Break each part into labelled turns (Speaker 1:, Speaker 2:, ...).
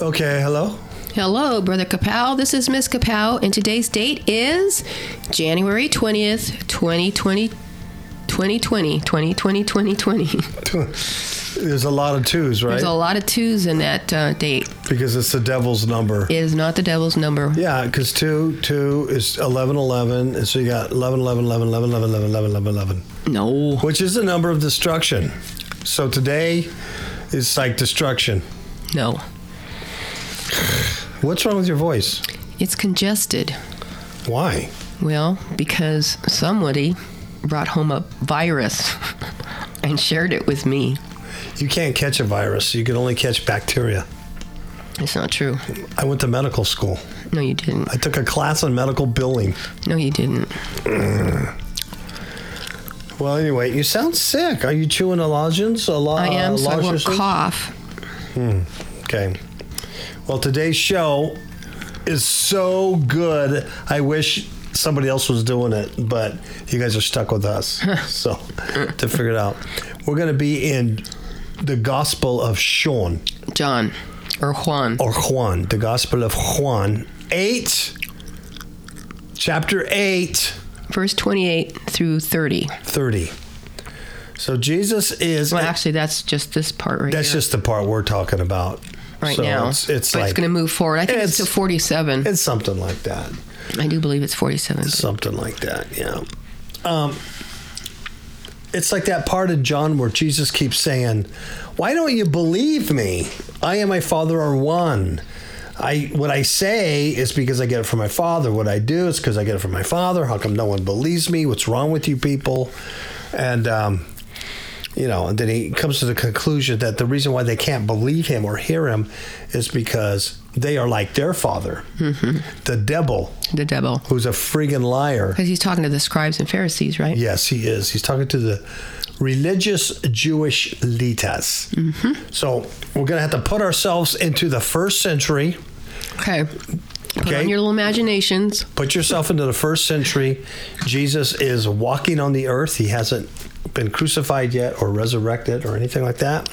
Speaker 1: Okay, hello.
Speaker 2: Hello, Brother Kapow. This is Miss Kapow, and today's date is January 20th, 2020. 2020, 2020, 2020.
Speaker 1: There's a lot of twos, right?
Speaker 2: There's a lot of twos in that uh, date.
Speaker 1: because it's the devil's number.
Speaker 2: It is not the devil's number.
Speaker 1: Yeah, because two, two is 11, 11. And so you got 11, 11, 11, 11, 11, 11, 11, 11, 11,
Speaker 2: No.
Speaker 1: which is the number of destruction. So today is like destruction.
Speaker 2: No.
Speaker 1: What's wrong with your voice?
Speaker 2: It's congested.
Speaker 1: Why?
Speaker 2: Well, because somebody brought home a virus and shared it with me.
Speaker 1: You can't catch a virus. You can only catch bacteria.
Speaker 2: It's not true.
Speaker 1: I went to medical school.
Speaker 2: No, you didn't.
Speaker 1: I took a class on medical billing.
Speaker 2: No, you didn't.
Speaker 1: Well, anyway, you sound sick. Are you chewing a lozenge? A lo-
Speaker 2: I am, so I
Speaker 1: lozenge?
Speaker 2: cough.
Speaker 1: Hmm, okay. Well, today's show is so good. I wish somebody else was doing it, but you guys are stuck with us. so, to figure it out, we're going to be in the Gospel of Sean
Speaker 2: John or Juan.
Speaker 1: or Juan, the Gospel of Juan 8, chapter 8,
Speaker 2: Verse 28 through 30.
Speaker 1: 30. So, Jesus is.
Speaker 2: Well, actually, that's just this part right
Speaker 1: that's
Speaker 2: here.
Speaker 1: just the part we're talking about.
Speaker 2: Right
Speaker 1: So
Speaker 2: now.
Speaker 1: It's, it's
Speaker 2: but
Speaker 1: like
Speaker 2: it's going to move forward. I think it's,
Speaker 1: It's-
Speaker 2: to 47.
Speaker 1: it's something like that.
Speaker 2: I do believe it's 47.
Speaker 1: something like that yeah um, it's like that part of john where jesus keeps saying why don't you believe me i and my father are one I what I say is because I get it from my father. What I do is because I get it from my father. How come no one believes me? What's wrong with you people? And um, you know, and then he comes to the conclusion that the reason why they can't believe him or hear him is because they are like their father, mm-hmm. the devil,
Speaker 2: the devil.
Speaker 1: who's a friggin' liar.
Speaker 2: Because he's talking to the scribes and Pharisees, right?
Speaker 1: Yes, he is. He's talking to the religious Jewish litas. Mm-hmm. So we're going to have to put ourselves into the first century.
Speaker 2: Okay. Put
Speaker 1: Okay.
Speaker 2: on your little imaginations.
Speaker 1: Put yourself into the first century. Jesus is walking on the earth. He hasn't been crucified yet or resurrected or anything like that.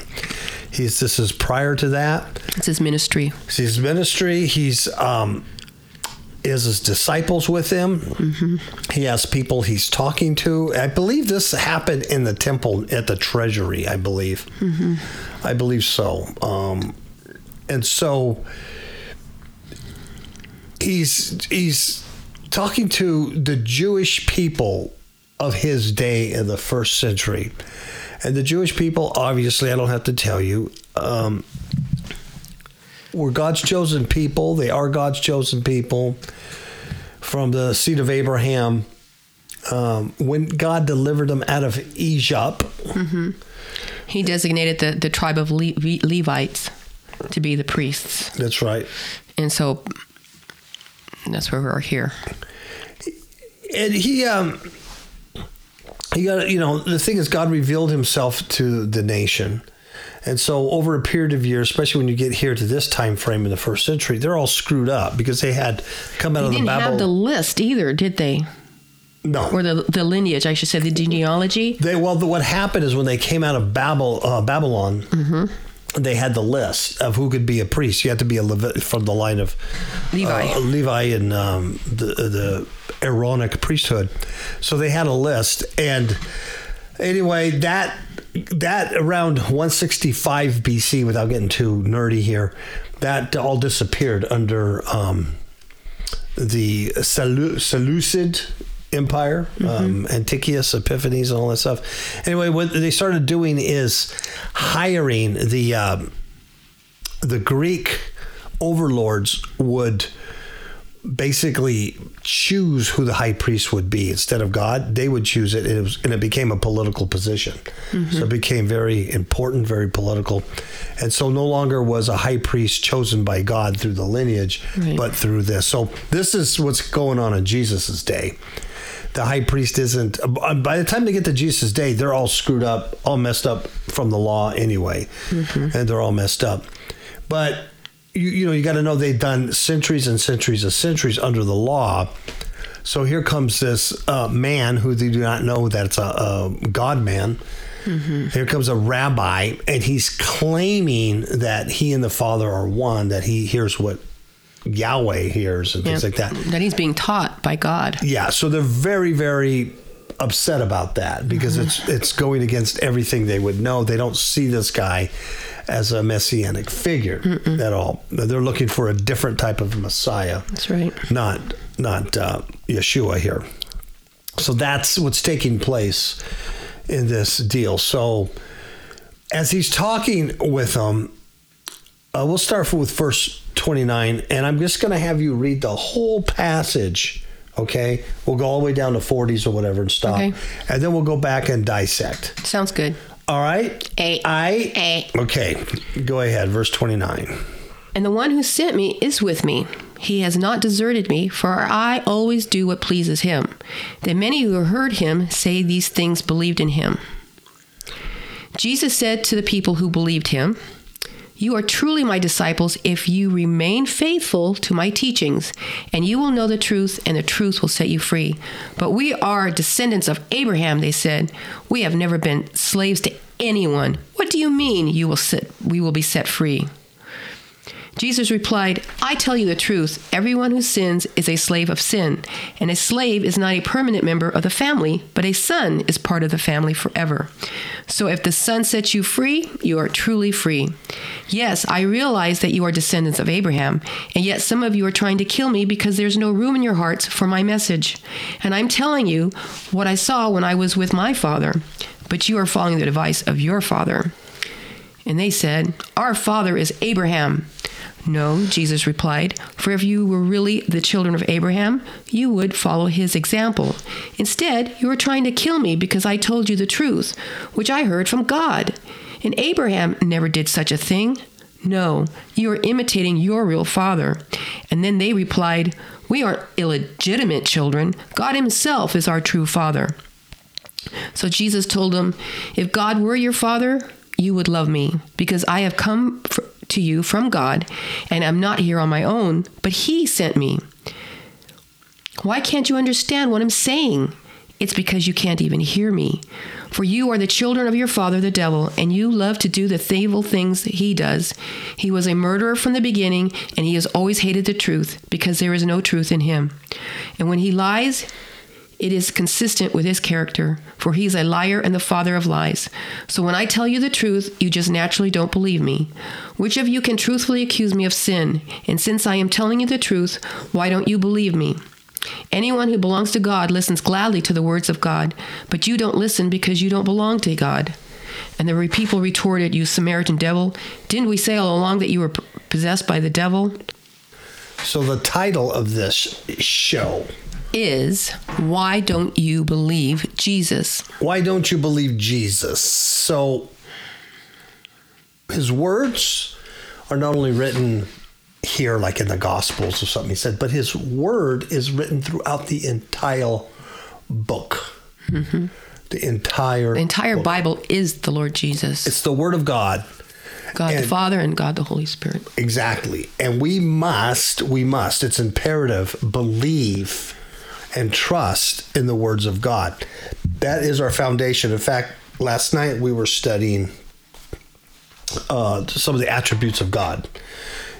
Speaker 1: He's this is prior to that.
Speaker 2: It's his ministry.
Speaker 1: It's his ministry. He's um, has his disciples with him. He has people he's talking to. I believe this happened in the temple at the treasury. I believe. I believe so. Um, and so he's he's talking to the Jewish people of his day in the first century. And the Jewish people, obviously, I don't have to tell you, um, were God's chosen people. They are God's chosen people from the seed of Abraham. Um, when God delivered them out of Egypt,
Speaker 2: He designated the, the tribe of Le- Le- Levites to be the priests.
Speaker 1: that's right.
Speaker 2: And so that's where we're here.
Speaker 1: and he um he got you know the thing is god revealed himself to the nation and so over a period of years especially when you get here to this time frame in the first century they're all screwed up because they had come out
Speaker 2: They
Speaker 1: of the
Speaker 2: didn't
Speaker 1: babel
Speaker 2: have the list either, did they?
Speaker 1: no
Speaker 2: Or the, the lineage, I should say, the genealogy.
Speaker 1: they well the, what happened is when they came out of babel uh, babylon
Speaker 2: Mm-hmm.
Speaker 1: they had the list of who could be a priest you had to be a Levi- from the line of
Speaker 2: Levi.
Speaker 1: uh, Levi and um, the the Aaronic priesthood. So they had a list, and anyway, that that around 165 BC, without getting too nerdy here, that all disappeared under um, the Seleu- Seleucid Empire, um, Antiochus, Epiphanes, and all that stuff. Anyway, what they started doing is hiring the um, the Greek overlords would basically choose who the high priest would be instead of God. They would choose it, and it, was, and it became a political position. Mm-hmm. So it became very important, very political, and so no longer was a high priest chosen by God through the lineage,
Speaker 2: Right.
Speaker 1: but through this. So this is what's going on in Jesus's day. The high priest isn't. Uh, by the time they get to Jesus' day, they're all screwed up, all messed up from the law anyway, mm-hmm. and they're all messed up. But you, you know, you got to know they've done centuries and centuries and centuries under the law. So here comes this uh, man who they do not know that it's a, a God man, Here comes a rabbi, and he's claiming that he and the Father are one, that he hears what Yahweh hears and things
Speaker 2: Yeah.
Speaker 1: like that.
Speaker 2: That he's being taught by God.
Speaker 1: Yeah, so they're very, very upset about that because it's it's going against everything they would know. They don't see this guy as a messianic figure at all. They're looking for a different type of Messiah,
Speaker 2: That's right.
Speaker 1: not not uh, Yeshua here. So that's what's taking place in this deal. So as he's talking with them, uh, we'll start with verse 29, and I'm just going to have you read the whole passage. Okay, we'll go all the way down to 40s or whatever and stop,
Speaker 2: Okay.
Speaker 1: and then we'll go back and dissect.
Speaker 2: Sounds good.
Speaker 1: All right.
Speaker 2: A.
Speaker 1: I.
Speaker 2: A.
Speaker 1: Okay, go ahead. Verse 29.
Speaker 2: And the one who sent me is with me. He has not deserted me, for I always do what pleases him. Then many who heard him say these things believed in him. Jesus said to the people who believed him, You are truly my disciples if you remain faithful to my teachings, and you will know the truth, and the truth will set you free. But we are descendants of Abraham, they said. We have never been slaves to anyone. What do you mean you will set, we will be set free? Jesus replied, I tell you the truth. Everyone who sins is a slave of sin, and a slave is not a permanent member of the family, but a son is part of the family forever. So if the son sets you free, you are truly free. Yes, I realize that you are descendants of Abraham, and yet some of you are trying to kill me because there's no room in your hearts for my message. And I'm telling you what I saw when I was with my father, but you are following the device of your father. And they said, Our father is Abraham. No, Jesus replied, for if you were really the children of Abraham, you would follow his example. Instead, you are trying to kill me because I told you the truth, which I heard from God. And Abraham never did such a thing. No, you are imitating your real father. And then they replied, We aren't illegitimate children. God himself is our true father. So Jesus told them, If God were your father, you would love me, because I have come fr- to you from God, and I'm not here on my own, but He sent me. Why can't you understand what I'm saying? It's because you can't even hear me. For you are the children of your father, the devil, and you love to do the evil things that he does. He was a murderer from the beginning, and he has always hated the truth, because there is no truth in him. And when he lies, it is consistent with his character, for he is a liar and the father of lies. So when I tell you the truth, you just naturally don't believe me. Which of you can truthfully accuse me of sin? And since I am telling you the truth, why don't you believe me? Anyone who belongs to God listens gladly to the words of God, but you don't listen because you don't belong to God. And the people retorted, You Samaritan devil, didn't we say all along that you were possessed by the devil?
Speaker 1: So the title of this show,
Speaker 2: Is why don't you believe Jesus?
Speaker 1: Why Don't You Believe Jesus? So his words are not only written here, like in the Gospels or something, he said, but his word is written throughout the entire book. Mm-hmm. The entire
Speaker 2: The entire
Speaker 1: book.
Speaker 2: Bible is the Lord Jesus,
Speaker 1: It's the word of God.
Speaker 2: God the Father and God the Holy Spirit.
Speaker 1: Exactly. And we must, we must, it's imperative, believe and trust in the words of God. That is our foundation. In fact, last night we were studying uh, some of the attributes of God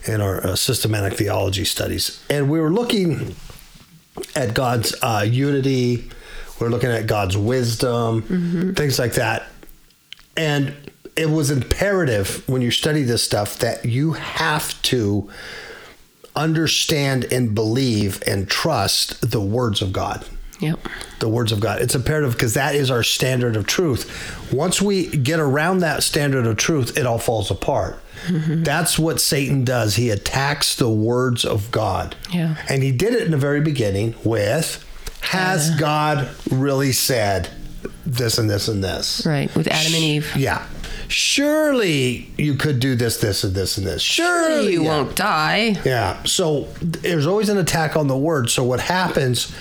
Speaker 1: in our uh, systematic theology studies. And we were looking at God's uh, unity, we are looking at God's wisdom, things like that. And it was imperative when you study this stuff that you have to understand and believe and trust the words of God.
Speaker 2: Yep.
Speaker 1: The words of God. It's imperative because that is our standard of truth. Once we get around that standard of truth, it all falls apart. Mm-hmm. That's what Satan does. He attacks the words of God.
Speaker 2: Yeah.
Speaker 1: And he did it in the very beginning with Has God really said this and this and this?
Speaker 2: Right. With Adam and Eve.
Speaker 1: Yeah. Surely you could do this, this, and this, and this. Surely
Speaker 2: You
Speaker 1: yeah.
Speaker 2: won't die.
Speaker 1: Yeah. So there's always an attack on the word. So what happens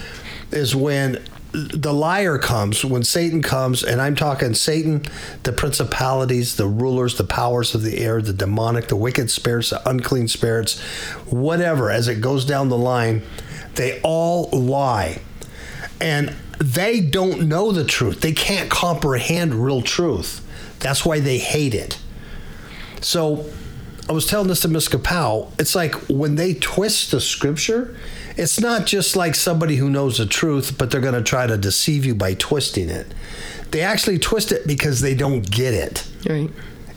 Speaker 1: is when the liar comes, when Satan comes, and I'm talking Satan, the principalities, the rulers, the powers of the air, the demonic, the wicked spirits, the unclean spirits, whatever, as it goes down the line, they all lie. And they don't know the truth. They can't comprehend real truth. That's why they hate it. So I was telling this to Miss Kapow, it's like when they twist the scripture, it's not just like somebody who knows the truth, but they're going to try to deceive you by twisting it. They actually twist it because they don't get it.
Speaker 2: Right.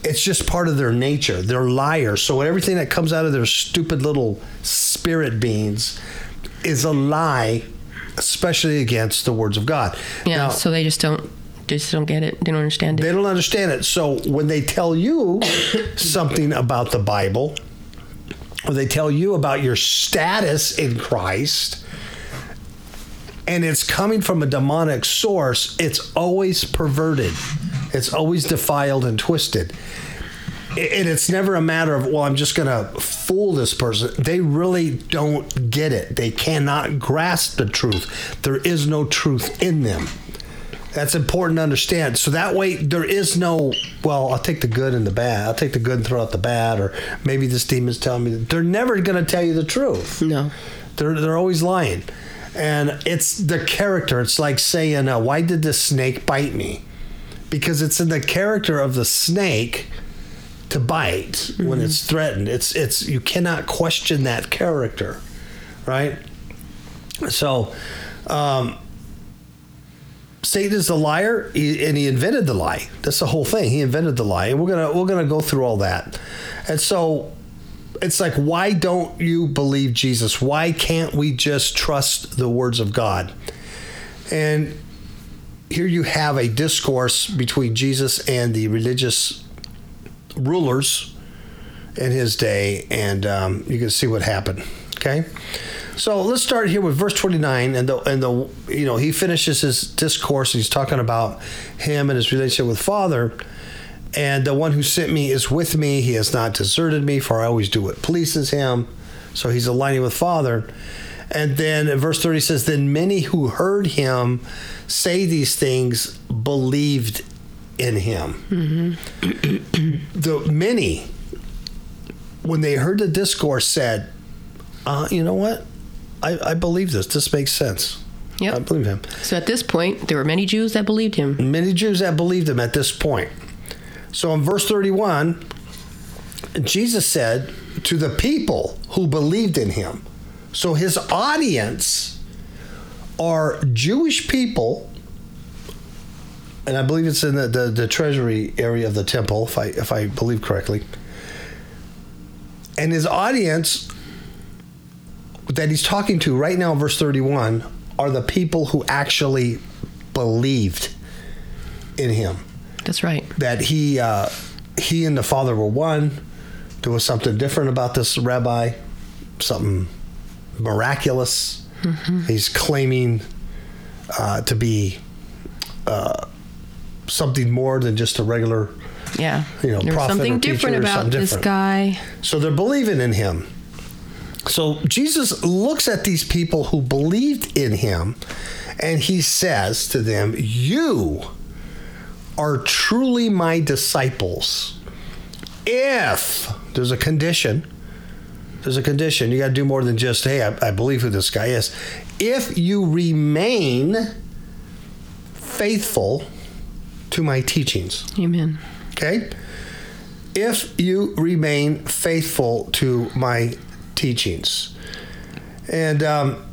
Speaker 1: It's just part of their nature. They're liars. So everything that comes out of their stupid little spirit beings is a lie, especially against the words of God.
Speaker 2: Yeah.
Speaker 1: Now,
Speaker 2: so they just don't just don't get it. They don't understand it.
Speaker 1: they don't understand it. So when they tell you something about the Bible, or they tell you about your status in Christ, and it's coming from a demonic source, it's always perverted. It's always defiled and twisted. And it's never a matter of, well, I'm just going to fool this person. They really don't get it. They cannot grasp the truth. There is no truth in them. That's important to understand. So that way, there is no, well, I'll take the good and the bad. I'll take the good and throw out the bad. Or maybe this demon's telling me. They're never going to tell you the truth.
Speaker 2: No.
Speaker 1: They're, they're always lying. And it's the character. It's like saying, uh, why did the snake bite me? Because it's in the character of the snake to bite when it's threatened. It's it's you cannot question that character, right? So, um, Satan is a liar, and he invented the lie. That's the whole thing. He invented the lie, and we're gonna we're gonna go through all that. And so, it's like, why don't you believe Jesus? Why can't we just trust the words of God? And here you have a discourse between Jesus and the religious rulers in his day, and um, you can see what happened. Okay, so let's start here with verse twenty nine, and the and the you know he finishes his discourse. He's talking about him and his relationship with Father. And the one who sent me is with me. He has not deserted me, for I always do what pleases him. So he's aligning with Father. And then verse 30 says, Then many who heard him say these things believed in him. the many, when they heard the discourse, said, uh, You know what? I, I believe this. This makes sense.
Speaker 2: Yep.
Speaker 1: I believe him.
Speaker 2: So at this point, there were many Jews that believed him.
Speaker 1: Many Jews that believed him at this point. So in verse 31, Jesus said to the people who believed in him. So his audience are Jewish people, and I believe it's in the, the, the treasury area of the temple, if I if I believe correctly. And his audience that he's talking to right now, verse 31, are the people who actually believed in him
Speaker 2: That's right.
Speaker 1: that he uh, he and the father were one. There was something different about this rabbi, something miraculous. He's claiming uh, to be uh, something more than just a regular.
Speaker 2: Yeah.
Speaker 1: You know,
Speaker 2: there was
Speaker 1: prophet
Speaker 2: something different about
Speaker 1: something
Speaker 2: this guy.
Speaker 1: So they're believing in him. So Jesus looks at these people who believed in him, and he says to them, "You." are truly my disciples if there's a condition there's a condition you got to do more than just hey I, I believe who this guy is if you remain faithful to my teachings
Speaker 2: Amen.
Speaker 1: okay if you remain faithful to my teachings and um,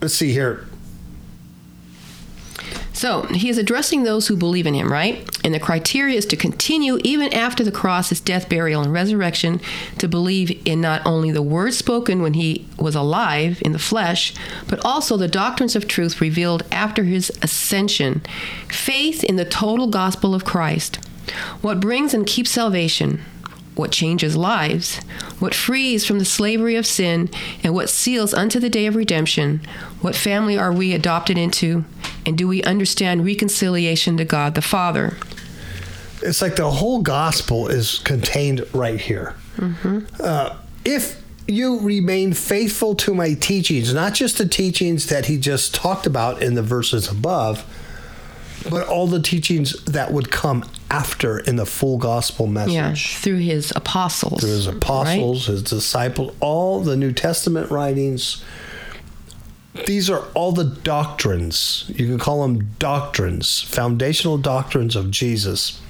Speaker 1: let's see here
Speaker 2: So he is addressing those who believe in him, right? And the criteria is to continue even after the cross, his death, burial, and resurrection, to believe in not only the words spoken when he was alive in the flesh, but also the doctrines of truth revealed after his ascension. Faith in the total gospel of Christ. What brings and keeps salvation, what changes lives, what frees from the slavery of sin, and what seals unto the day of redemption. What family are we adopted into, and do we understand reconciliation to God the Father?
Speaker 1: it's like the whole gospel is contained right here. Uh, if you remain faithful to my teachings, not just the teachings that he just talked about in the verses above, but all the teachings that would come after in the full gospel message.
Speaker 2: Yeah, through his apostles.
Speaker 1: Through his?
Speaker 2: Apostles.
Speaker 1: apostles, his disciples, all the New Testament writings, these are all the doctrines. You can call them doctrines, foundational doctrines of Jesus.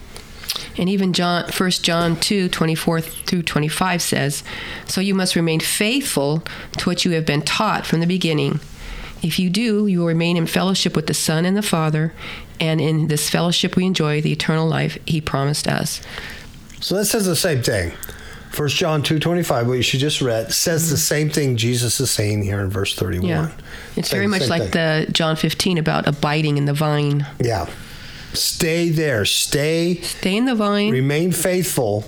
Speaker 2: And even John, 1 John 2 24 through 25 says, So you must remain faithful to what you have been taught from the beginning. If you do, you will remain in fellowship with the Son and the Father, and in this fellowship we enjoy the eternal life he promised us.
Speaker 1: So that says the same thing. 1 John 2.25, what you just read, says the mm-hmm. same thing Jesus is saying here in verse 31.
Speaker 2: Yeah. It's
Speaker 1: Same-
Speaker 2: very much like
Speaker 1: thing.
Speaker 2: the John 15 about abiding in the vine.
Speaker 1: Yeah. Stay there. Stay
Speaker 2: Stay in the vine.
Speaker 1: remain faithful,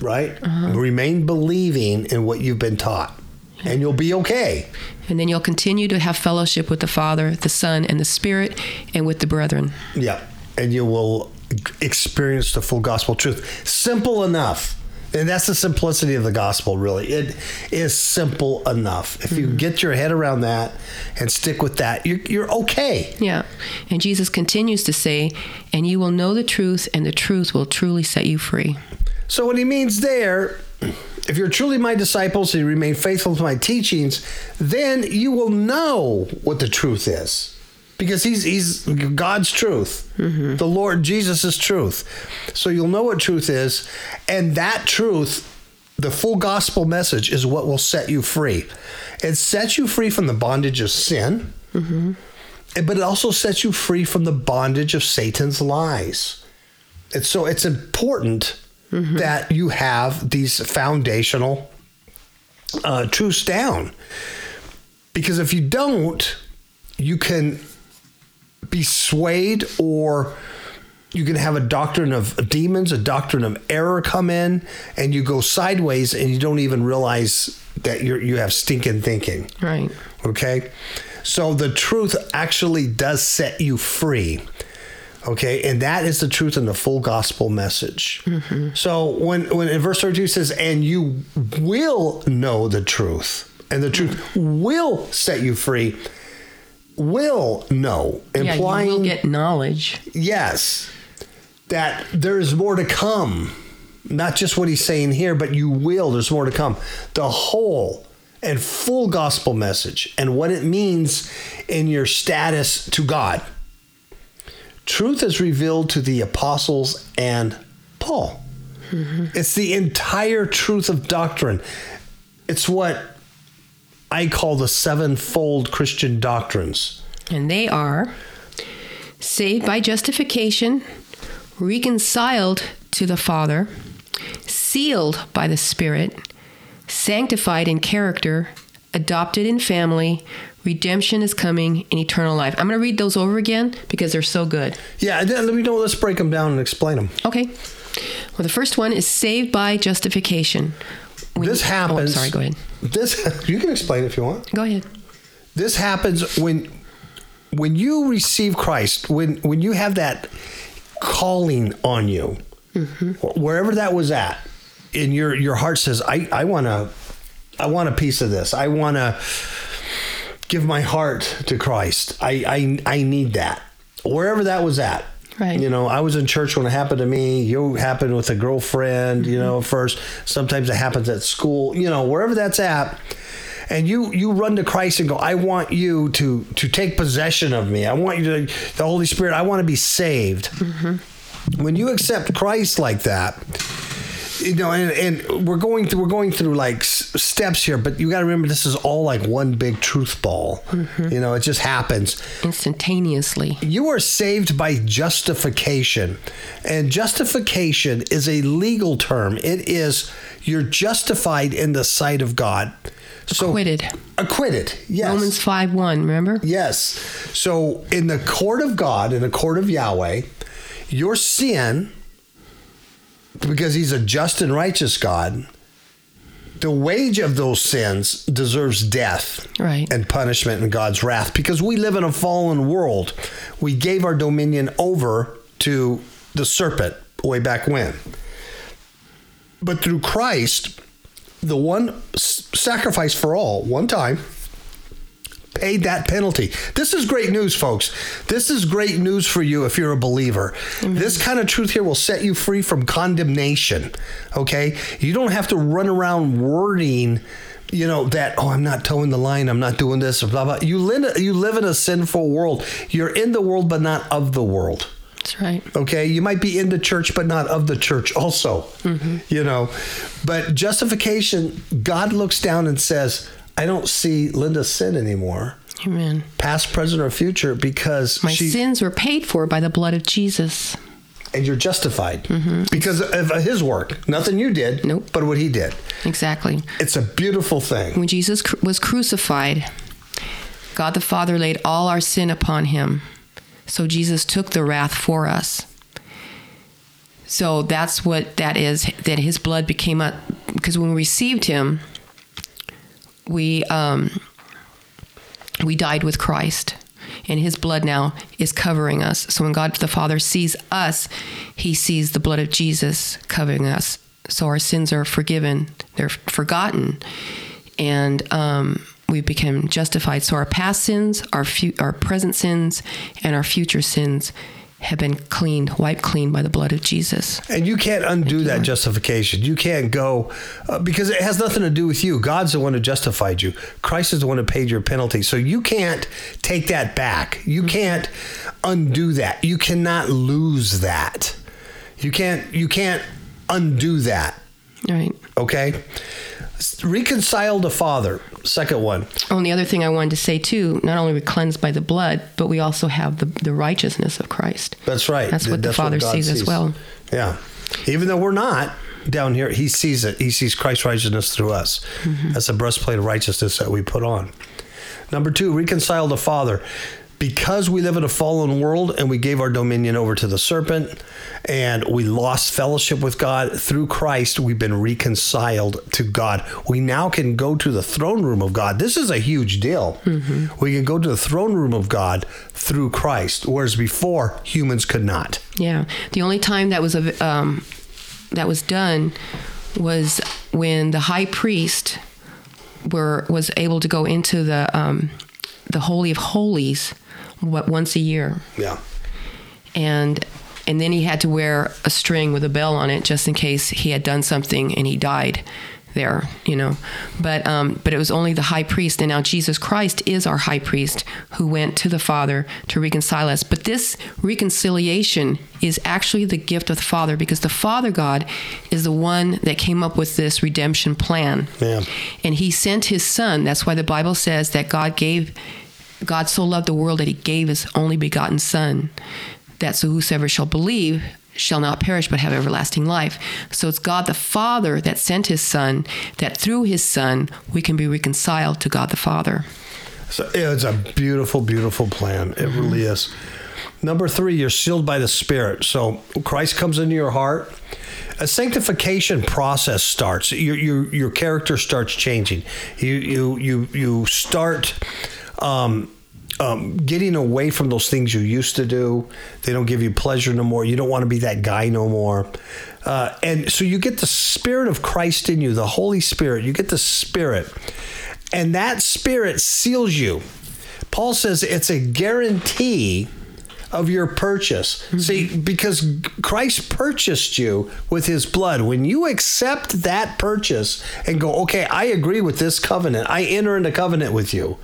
Speaker 1: right? Uh-huh. Remain believing in what you've been taught, and you'll be okay.
Speaker 2: And then you'll continue to have fellowship with the Father, the Son, and the Spirit, and with the brethren.
Speaker 1: Yeah, and you will experience the full gospel truth. Simple enough. And that's the simplicity of the gospel, really. It is simple enough. If you mm-hmm. get your head around that and stick with that, you're, you're okay.
Speaker 2: Yeah. And Jesus continues to say, And you will know the truth, and the truth will truly set you free.
Speaker 1: So, what he means there, if you're truly my disciples and you remain faithful to my teachings, then you will know what the truth is. Because he's, he's God's truth. Mm-hmm. The Lord Jesus is truth. So you'll know what truth is. And that truth, the full gospel message, is what will set you free. It sets you free from the bondage of sin, mm-hmm. but it also sets you free from the bondage of Satan's lies. And so it's important that you have these foundational uh, truths down. Because if you don't, you can be swayed or you can have a doctrine of demons, a doctrine of error come in, and you go sideways and you don't even realize that you're, you have stinking thinking.
Speaker 2: Right.
Speaker 1: Okay. So the truth actually does set you free. Okay. And that is the truth in the full gospel message. So when, when in verse 32 says, and you will know the truth, and the truth will set you free, will know,
Speaker 2: Yeah,
Speaker 1: implying
Speaker 2: you will get knowledge.
Speaker 1: yes, that there is more to come. Not just what he's saying here, but you will. There's more to come. The whole and full gospel message and what it means in your status to God. Truth is revealed to the apostles and Paul. Mm-hmm. It's the entire truth of doctrine. It's what I call the sevenfold Christian doctrines.
Speaker 2: And they are saved by justification, reconciled to the Father, sealed by the Spirit, sanctified in character, adopted in family, redemption is coming, and eternal life. I'm going to read those over again because they're so good.
Speaker 1: Yeah, let me know. Let's break them down and explain them.
Speaker 2: Okay. Well, the first one is saved by justification. When-
Speaker 1: This
Speaker 2: oh,
Speaker 1: happens.
Speaker 2: sorry, go ahead.
Speaker 1: This you can explain if you want.
Speaker 2: Go ahead.
Speaker 1: This happens when when you receive Christ, when when you have that calling on you, mm-hmm. wherever that was at, and your your heart says, "I I want to, I want a piece of this. I want to give my heart to Christ. I I I need that." Wherever that was at.
Speaker 2: Right.
Speaker 1: You know, I was in church when it happened to me. You happened with a girlfriend, you mm-hmm. know, first. Sometimes it happens at school, you know, wherever that's at and you you run to Christ and go, I want you to to take possession of me. I want you to the Holy Spirit. I want to be saved. Mm-hmm. When you accept Christ like that, you know, and, and we're going through we're going through like s- steps here, but you got to remember this is all like one big truth ball. Mm-hmm. You know, it just happens.
Speaker 2: Instantaneously.
Speaker 1: You are saved by justification. And justification is a legal term. It is you're justified in the sight of God. So
Speaker 2: Acquitted.
Speaker 1: acquitted. Yes.
Speaker 2: Romans 5 1, remember?
Speaker 1: Yes. So in the court of God, in the court of Yahweh, your sin, because he's a just and righteous God, the wage of those sins deserves death
Speaker 2: Right.
Speaker 1: and punishment and God's wrath because we live in a fallen world. We gave our dominion over to the serpent way back when. But through Christ, the one sacrifice for all, one time, paid that penalty. This is great news, folks. This is great news for you if you're a believer. Mm-hmm. This kind of truth here will set you free from condemnation. Okay? You don't have to run around wording you know that oh i'm not towing the line i'm not doing this or blah blah you live you live in a sinful world you're in the world but not of the world
Speaker 2: That's right.
Speaker 1: okay you might be in the church but not of the church also mm-hmm. you know but justification god looks down and says i don't see Linda sin anymore
Speaker 2: Amen.
Speaker 1: past present or future because
Speaker 2: My
Speaker 1: she
Speaker 2: sins were paid for by the blood of Jesus.
Speaker 1: and you're justified mm-hmm. because of his work nothing you did
Speaker 2: Nope.
Speaker 1: but what he did
Speaker 2: Exactly.
Speaker 1: it's a beautiful thing
Speaker 2: When Jesus cru- was crucified, God the Father laid all our sin upon him. So Jesus took the wrath for us. So that's what that is, that his blood became a, because when we received him, we, um, we died with Christ. And his blood now is covering us. So when God the Father sees us, he sees the blood of Jesus covering us. So our sins are forgiven, they're forgotten, and um, we become justified. So our past sins, our, fu- our present sins, and our future sins have been cleaned, wiped clean by the blood of Jesus.
Speaker 1: And you can't undo that justification. You can't go uh, because it has nothing to do with you. God's the one who justified you. Christ is the one who paid your penalty. So you can't take that back. You can't undo that. You cannot lose that. You can't you can't undo that.
Speaker 2: Right.
Speaker 1: Okay? Reconcile the Father. Second one.
Speaker 2: Oh, and the other thing I wanted to say too, not only are we cleansed by the blood, but we also have the, the righteousness of Christ.
Speaker 1: That's right.
Speaker 2: That's what the
Speaker 1: That's
Speaker 2: Father
Speaker 1: God
Speaker 2: sees as well.
Speaker 1: Yeah. Even though we're not down here, he sees it. He sees Christ's righteousness through us.
Speaker 2: Mm-hmm.
Speaker 1: That's a breastplate of righteousness that we put on. Number two, reconcile the Father. Because we live in a fallen world and we gave our dominion over to the serpent and we lost fellowship with God through Christ, we've been reconciled to God. We now can go to the throne room of God. This is a huge deal. We can go to the throne room of God through Christ, whereas before humans could not.
Speaker 2: Yeah. The only time that was um, that was done was when the high priest were was able to go into the um, the holy of holies what once a year.
Speaker 1: Yeah.
Speaker 2: and and then he had to wear a string with a bell on it just in case he had done something and he died there you know. But um but it was only the high priest and now jesus christ is our high priest who went to the father to reconcile us. But this reconciliation is actually the gift of the father because the father god is the one that came up with this redemption plan.
Speaker 1: Yeah.
Speaker 2: and he sent his son. That's why the bible says that god gave God so loved the world that he gave his only begotten Son, that so whosoever shall believe shall not perish but have everlasting life. So it's God the Father that sent his Son, that through his Son we can be reconciled to God the Father.
Speaker 1: So it's a beautiful, beautiful plan. It mm-hmm. really is. Number three, you're sealed by the Spirit. So Christ comes into your heart. A sanctification process starts. Your your your character starts changing. You you you you start. Um, um, getting away from those things you used to do. They don't give you pleasure no more. You don't want to be that guy no more. Uh, and so you get the Spirit of Christ in you, the Holy Spirit. You get the Spirit. And that Spirit seals you. Paul says it's a guarantee of your purchase. See, because Christ purchased you with his blood. When you accept that purchase and go, okay, I agree with this covenant, I enter into covenant with you.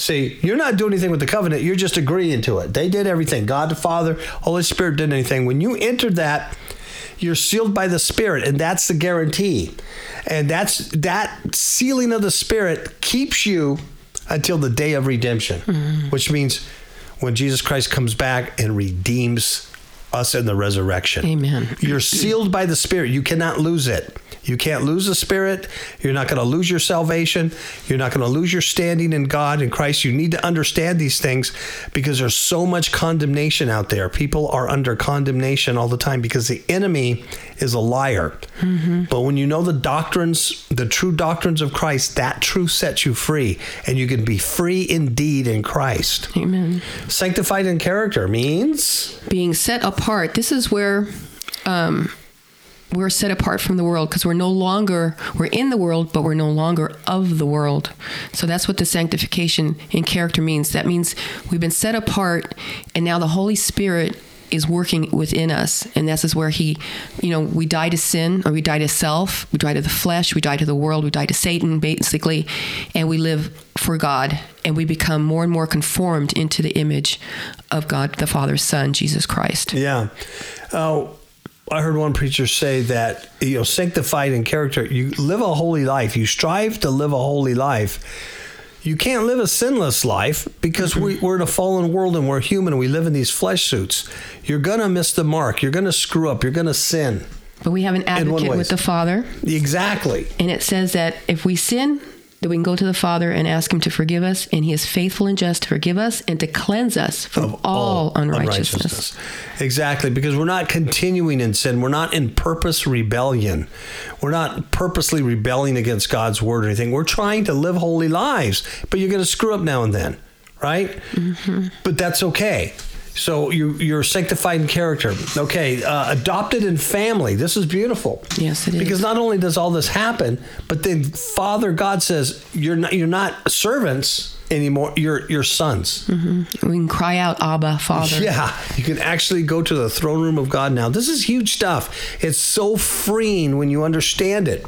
Speaker 1: See, you're not doing anything with the covenant, you're just agreeing to it. They did everything. God the Father, Holy Spirit did anything. When you entered that, you're sealed by the Spirit, and that's the guarantee. And that's that sealing of the Spirit keeps you until the day of redemption, mm-hmm. which means when Jesus Christ comes back and redeems us in the resurrection.
Speaker 2: Amen.
Speaker 1: You're sealed by the Spirit. You cannot lose it. You can't lose the Spirit. You're not going to lose your salvation. You're not going to lose your standing in God and Christ. You need to understand these things because there's so much condemnation out there. People are under condemnation all the time because the enemy is a liar. But when you know the doctrines, the true doctrines of Christ, that truth sets you free and you can be free indeed in Christ.
Speaker 2: Amen.
Speaker 1: Sanctified in character means
Speaker 2: Being set apart. This is where um, we're set apart from the world because we're no longer we're in the world but we're no longer of the world so that's what the sanctification in character means that means we've been set apart and now the holy spirit is working within us, and this is where He, you know, we die to sin, or we die to self, we die to the flesh, we die to the world, we die to Satan, basically, and we live for God, and we become more and more conformed into the image of God, the Father's Son, Jesus Christ.
Speaker 1: Yeah. Uh, I heard one preacher say that you know, sanctified in character, you live a holy life. You strive to live a holy life. You can't live a sinless life because we, we're in a fallen world and we're human. And we live in these flesh suits. You're gonna miss the mark. You're gonna screw up. You're gonna sin.
Speaker 2: But we have an advocate with the Father,
Speaker 1: Exactly.
Speaker 2: and it says that if we sin, that we can go to the Father and ask Him to forgive us, and He is faithful and just to forgive us and to cleanse us from
Speaker 1: Of
Speaker 2: all, unrighteousness.
Speaker 1: Exactly, because we're not continuing in sin. We're not in purpose rebellion. We're not purposely rebelling against God's word or anything. We're trying to live holy lives, but you're going to screw up now and then, right?
Speaker 2: Mm-hmm.
Speaker 1: But that's okay. So you, you're sanctified in character. Okay, uh, adopted in family. This is beautiful.
Speaker 2: Yes, it is.
Speaker 1: Because not only does all this happen, but then Father God says you're not you're not servants anymore. You're you're sons.
Speaker 2: We can cry out, Abba, Father.
Speaker 1: Yeah, you can actually go to the throne room of God now. This is huge stuff. It's so freeing when you understand it.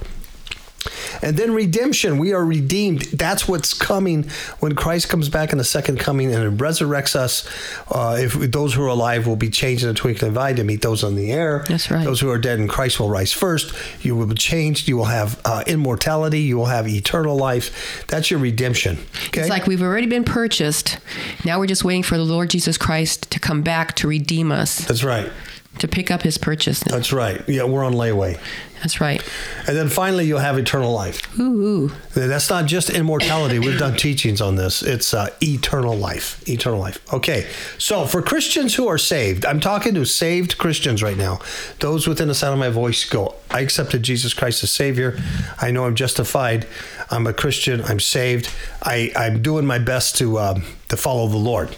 Speaker 1: And then redemption, we are redeemed. That's what's coming when Christ comes back in the second coming and resurrects us. Uh, if those who are alive will be changed in a twinkling of an eye to meet those on the air.
Speaker 2: That's right.
Speaker 1: Those who are dead in Christ will rise first. You will be changed. You will have uh, immortality. You will have eternal life. That's your redemption. Okay.
Speaker 2: It's like we've already been purchased. Now we're just waiting for the Lord Jesus Christ to come back to redeem us,
Speaker 1: That's right.
Speaker 2: To pick up his purchase.
Speaker 1: That's right. Yeah, we're on layaway.
Speaker 2: That's right.
Speaker 1: And then finally, you'll have eternal life.
Speaker 2: Ooh, ooh.
Speaker 1: That's not just immortality. We've done teachings on this. It's uh, eternal life. Eternal life. Okay. So for Christians who are saved, I'm talking to saved Christians right now. Those within the sound of my voice go, I accepted Jesus Christ as Savior. I know I'm justified. I'm a Christian. I'm saved. I, I'm doing my best to um, to follow the Lord.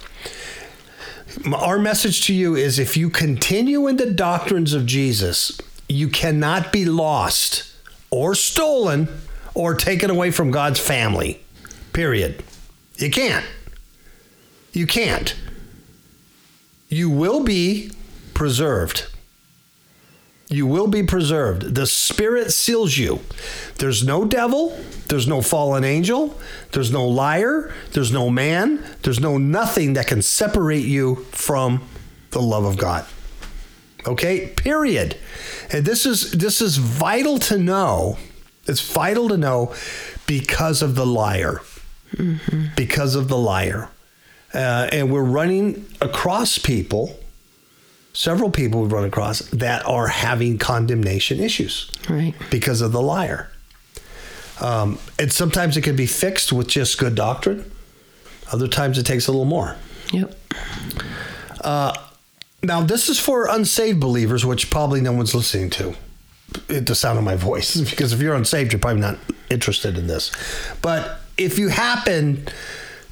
Speaker 1: Our message to you is if you continue in the doctrines of Jesus, you cannot be lost or stolen or taken away from God's family. Period. You can't. You can't. You will be preserved. You will be preserved. The Spirit seals you. There's no devil. There's no fallen angel. There's no liar. There's no man. There's no nothing that can separate you from the love of God. Okay? Period. And this is this is vital to know. It's vital to know because of the liar. Because of the liar. Uh, and we're running across people several people we've run across that are having condemnation issues
Speaker 2: Right.
Speaker 1: because of the liar. Um, and sometimes it can be fixed with just good doctrine. Other times it takes a little more.
Speaker 2: Yep.
Speaker 1: Now, this is for unsaved believers, which probably no one's listening to. At the sound of my voice, because if you're unsaved, you're probably not interested in this. But if you happen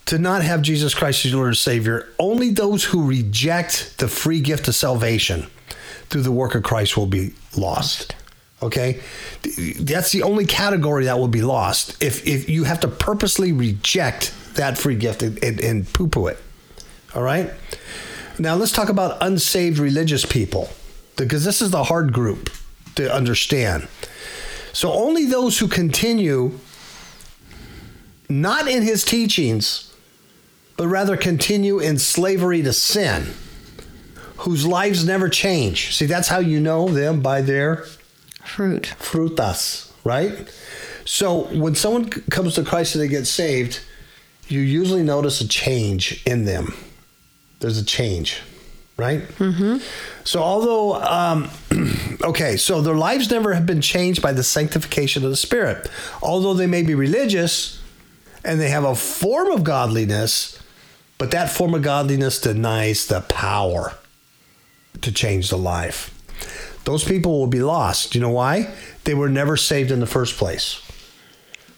Speaker 1: to not have Jesus Christ as your Lord and Savior, only those who reject the free gift of salvation through the work of Christ will be lost. Okay, that's the only category that will be lost. If if you have to purposely reject that free gift and, and, and poo-poo it. All right. Now let's talk about unsaved religious people, because this is the hard group to understand. So only those who continue not in his teachings, but rather continue in slavery to sin, whose lives never change. See, that's how you know them by their
Speaker 2: Fruit.
Speaker 1: frutas, right? So when someone comes to Christ and they get saved, you usually notice a change in them. There's a change, right? Mm-hmm. So although, um, okay, so their lives never have been changed by the sanctification of the Spirit. Although they may be religious and they have a form of godliness, but that form of godliness denies the power to change the life. Those people will be lost. You know why? They were never saved in the first place.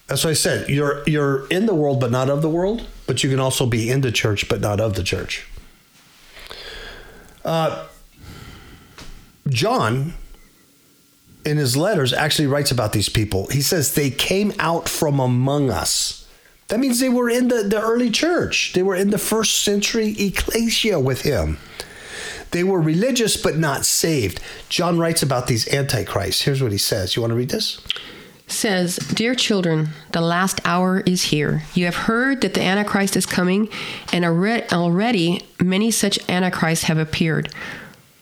Speaker 1: That's what I said. You're you're in the world but not of the world, but you can also be in the church but not of the church. Uh, John in his letters actually writes about these people. He says they came out from among us. That means they were in the, the early church. They were in the first century ecclesia with him. They were religious but not saved. John writes about these antichrists. Here's what he says. You want to read this?
Speaker 2: says, Dear children, the last hour is here. You have heard that the Antichrist is coming, and alre- already many such Antichrists have appeared.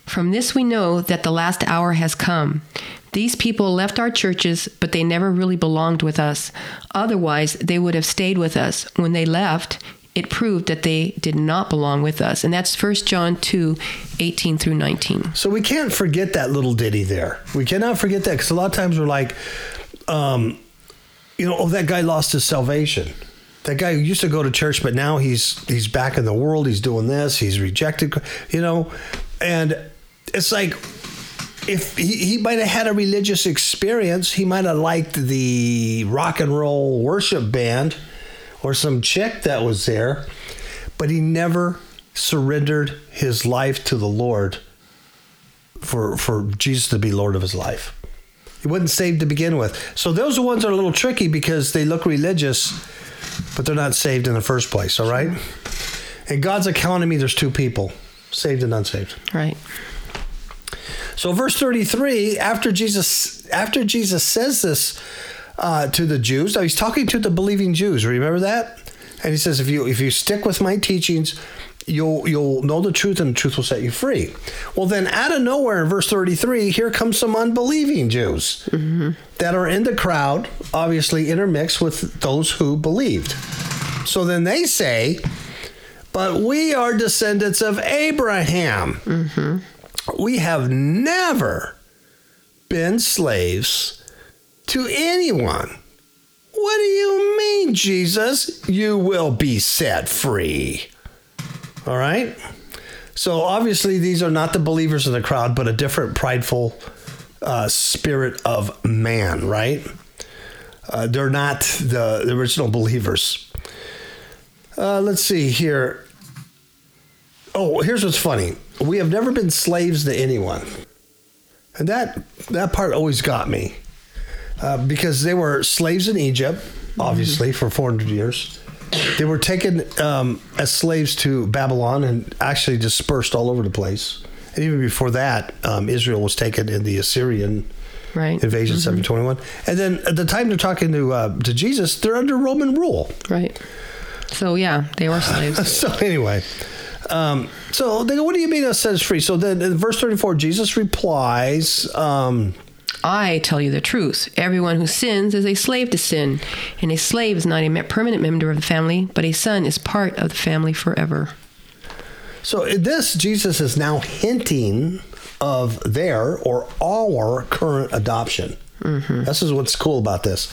Speaker 2: From this we know that the last hour has come. These people left our churches, but they never really belonged with us. Otherwise, they would have stayed with us. When they left, it proved that they did not belong with us. And that's 1 John 2 18 through 19.
Speaker 1: So we can't forget that little ditty there. We cannot forget that because a lot of times we're like, um, you know, oh, that guy lost his salvation. That guy used to go to church, but now he's he's back in the world. He's doing this. He's rejected, you know, and it's like if he, he might have had a religious experience, he might have liked the rock and roll worship band or some chick that was there, but he never surrendered his life to the Lord for for Jesus to be Lord of his life. He wasn't saved to begin with. So those are ones that are a little tricky because they look religious, but they're not saved in the first place, all right? In God's economy, there's two people, saved and unsaved.
Speaker 2: Right.
Speaker 1: So verse 33, after Jesus after Jesus says this uh, to the Jews, now he's talking to the believing Jews, remember that? And he says, if you if you stick with my teachings, you'll you'll know the truth and the truth will set you free. Well, then out of nowhere in verse 33, here comes some unbelieving Jews that are in the crowd, obviously intermixed with those who believed. So then they say, but we are descendants of Abraham. We have never been slaves to anyone. What do you mean, Jesus? You will be set free. All right? So obviously, these are not the believers in the crowd, but a different prideful uh, spirit of man, right? Uh, they're not the, the original believers. Uh, let's see here. Oh, here's what's funny. We have never been slaves to anyone, and that that part always got me uh, because they were slaves in Egypt, obviously for 400 years. They were taken um, as slaves to Babylon and actually dispersed all over the place. And even before that, um, Israel was taken in the Assyrian
Speaker 2: Right.
Speaker 1: invasion, 721. And then at the time they're talking to uh, to Jesus, they're under Roman rule.
Speaker 2: Right. So, yeah, they were slaves.
Speaker 1: So anyway, um, so they go, "What do you mean that says free?" So then in verse thirty-four, Jesus replies, um,
Speaker 2: I tell you the truth. Everyone who sins is a slave to sin, and a slave is not a permanent member of the family, but a son is part of the family forever.
Speaker 1: So this, Jesus is now hinting of their or our current adoption. This is what's cool about this.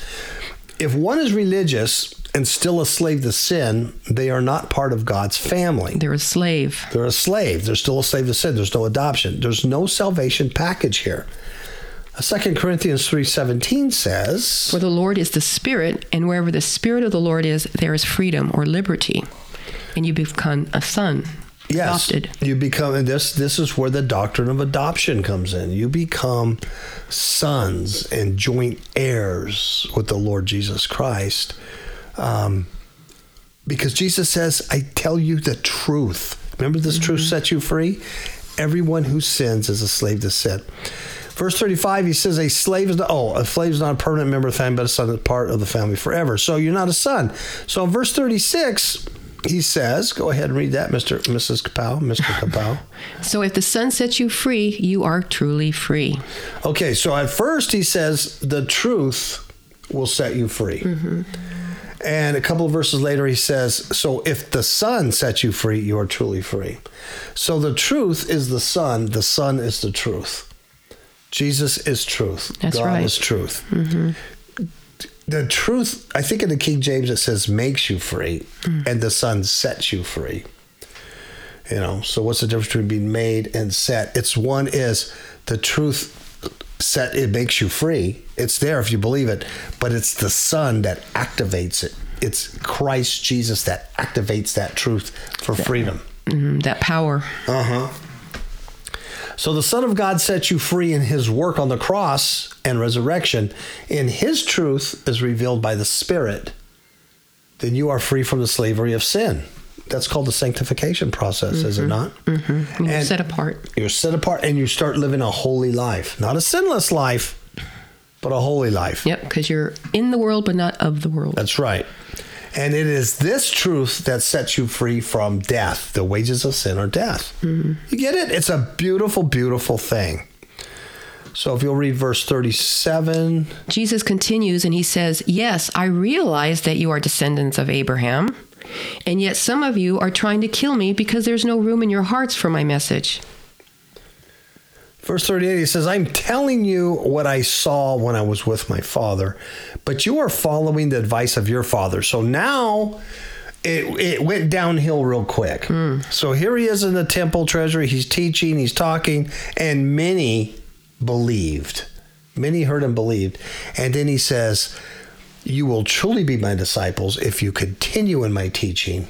Speaker 1: If one is religious and still a slave to sin, they are not part of God's family.
Speaker 2: They're a slave.
Speaker 1: They're a slave. They're still a slave to sin. There's no adoption. There's no salvation package here. Uh, Second Corinthians three seventeen says,
Speaker 2: For the Lord is the Spirit, and wherever the Spirit of the Lord is, there is freedom or liberty. And you become a son,
Speaker 1: Yes,
Speaker 2: adopted.
Speaker 1: you become and this. This is where the doctrine of adoption comes in. You become sons and joint heirs with the Lord Jesus Christ, um, because Jesus says, "I tell you the truth." Remember, this truth sets you free. Everyone who sins is a slave to sin. Verse 35, he says, A slave is not, oh, a slave is not a permanent member of the family, but a son is part of the family forever. So you're not a son. So in verse 36, he says, go ahead and read that, Mr. Mrs. Kapow, Mr. Kapow.
Speaker 2: So if the Son sets you free, you are truly free.
Speaker 1: okay, so at first he says, the truth will set you free. And a couple of verses later, he says, So if the Son sets you free, you are truly free. So the truth is the Son, the Son is the truth. Jesus is truth.
Speaker 2: That's
Speaker 1: God
Speaker 2: right.
Speaker 1: is truth. Mm-hmm. The truth, I think in the King James it says makes you free, mm. and the Son sets you free. You know, so what's the difference between being made and set? It's one is the truth set it makes you free. It's there if you believe it, but it's the Son that activates it. It's Christ Jesus that activates that truth for freedom.
Speaker 2: Mhm, that power.
Speaker 1: Uh huh. So the Son of God sets you free in his work on the cross and resurrection. In his truth is revealed by the Spirit. Then you are free from the slavery of sin. That's called the sanctification process, is it not?
Speaker 2: Mm-hmm. You're
Speaker 1: And-
Speaker 2: set apart.
Speaker 1: You're set apart and you start living a holy life. Not a sinless life, but a holy life.
Speaker 2: Yep, because you're in the world, but not of the world.
Speaker 1: That's right. And it is this truth that sets you free from death. The wages of sin are death. Mm-hmm. You get it? It's a beautiful, beautiful thing. So if you'll read verse 37,
Speaker 2: Jesus continues and he says, Yes, I realize that you are descendants of Abraham, and yet some of you are trying to kill me because there's no room in your hearts for my message.
Speaker 1: Verse 38, he says, I'm telling you what I saw when I was with my father, but you are following the advice of your father. So now it, it went downhill real quick. Hmm. So here he is in the temple treasury. He's teaching, he's talking, and many believed. Many heard and believed. And then he says, You will truly be my disciples if you continue in my teaching,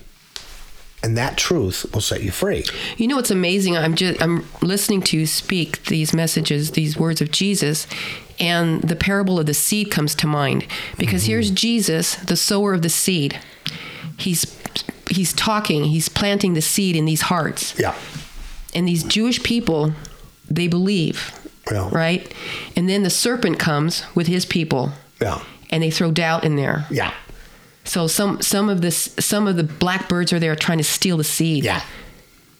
Speaker 1: and that truth will set you free.
Speaker 2: You know what's amazing? I'm just I'm listening to you speak these messages, these words of Jesus, and the parable of the seed comes to mind because mm-hmm. here's Jesus, the sower of the seed. He's he's talking, he's planting the seed in these hearts.
Speaker 1: Yeah.
Speaker 2: And these Jewish people, they believe,
Speaker 1: Yeah.
Speaker 2: right? And then the serpent comes with his people
Speaker 1: Yeah.
Speaker 2: and they throw doubt in there.
Speaker 1: Yeah.
Speaker 2: So some some of this some of the blackbirds are there trying to steal the seed.
Speaker 1: Yeah.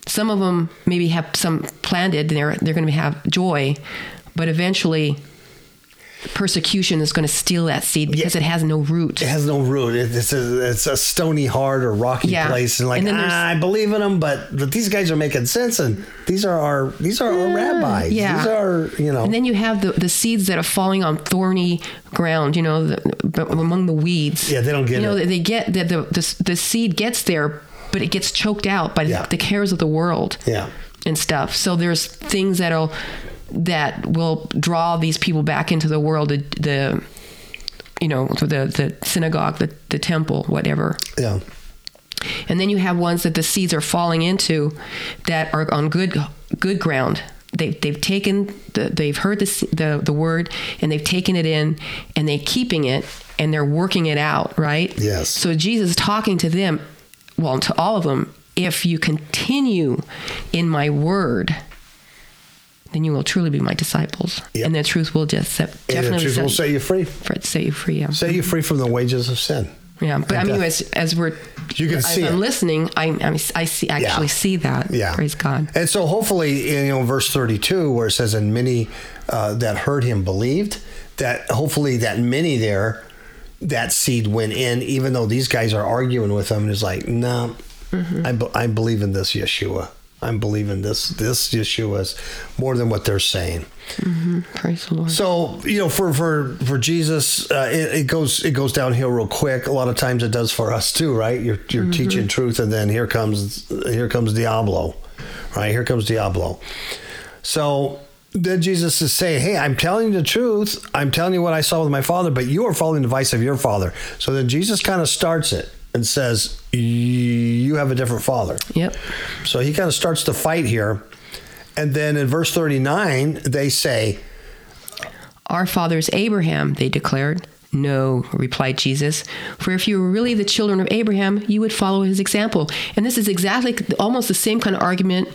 Speaker 2: Some of them maybe have some planted. and They're they're going to have joy, but eventually, persecution is going to steal that seed because
Speaker 1: Yeah.
Speaker 2: it has no root.
Speaker 1: It has no root. It- It's a it's a stony heart or rocky
Speaker 2: Yeah.
Speaker 1: place, and like
Speaker 2: And
Speaker 1: ah, I believe in them, but but these guys are making sense, and these are our these are our rabbis.
Speaker 2: yeah.
Speaker 1: These are you know.
Speaker 2: And then you have the, the seeds that are falling on thorny ground, you know, the, among the weeds.
Speaker 1: Yeah, they don't get
Speaker 2: You know,
Speaker 1: it.
Speaker 2: they get the, the the the seed gets there, but it gets choked out by
Speaker 1: Yeah.
Speaker 2: the cares of the world.
Speaker 1: yeah,
Speaker 2: and stuff. So there's things that'll that will draw these people back into the world, the, the you know, the the synagogue, the the temple, whatever.
Speaker 1: yeah,
Speaker 2: And then you have ones that the seeds are falling into that are on good good ground. They they've taken the they've heard the the the word and they've taken it in and they're keeping it and they're working it out, right?
Speaker 1: Yes.
Speaker 2: So Jesus is talking to them, well, to all of them, if you continue in my word, then you will truly be my disciples.
Speaker 1: Yep.
Speaker 2: And the truth will just set,
Speaker 1: and the
Speaker 2: definitely
Speaker 1: truth will
Speaker 2: set,
Speaker 1: set you free.
Speaker 2: set you free. Yeah.
Speaker 1: Set you free from the wages of sin.
Speaker 2: Yeah, but I mean,
Speaker 1: death.
Speaker 2: as as we're
Speaker 1: You can
Speaker 2: as
Speaker 1: see
Speaker 2: I'm
Speaker 1: it.
Speaker 2: listening, I I, I see actually see that.
Speaker 1: Yeah.
Speaker 2: praise God.
Speaker 1: And so hopefully, you know, verse 32, where it says, and many uh, that heard him believed, that hopefully that many there, that seed went in, even though these guys are arguing with him and is like, no, I, be- I believe in this Yeshua. I'm believing this, this Yeshua is more than what they're saying.
Speaker 2: Praise the Lord.
Speaker 1: So you know, for for for Jesus, uh, it, it goes it goes downhill real quick. A lot of times it does for us too, right? You're you're teaching truth, and then here comes here comes Diablo, right? Here comes Diablo. So then Jesus is saying, "Hey, I'm telling you the truth. I'm telling you what I saw with my father, but you are following the advice of your father." So then Jesus kind of starts it and says, "You have a different father."
Speaker 2: Yep.
Speaker 1: So he kind of starts the fight here. And then in verse 39, they say,
Speaker 2: Our father is Abraham, they declared. No, replied Jesus, for if you were really the children of Abraham, you would follow his example. And this is exactly almost the same kind of argument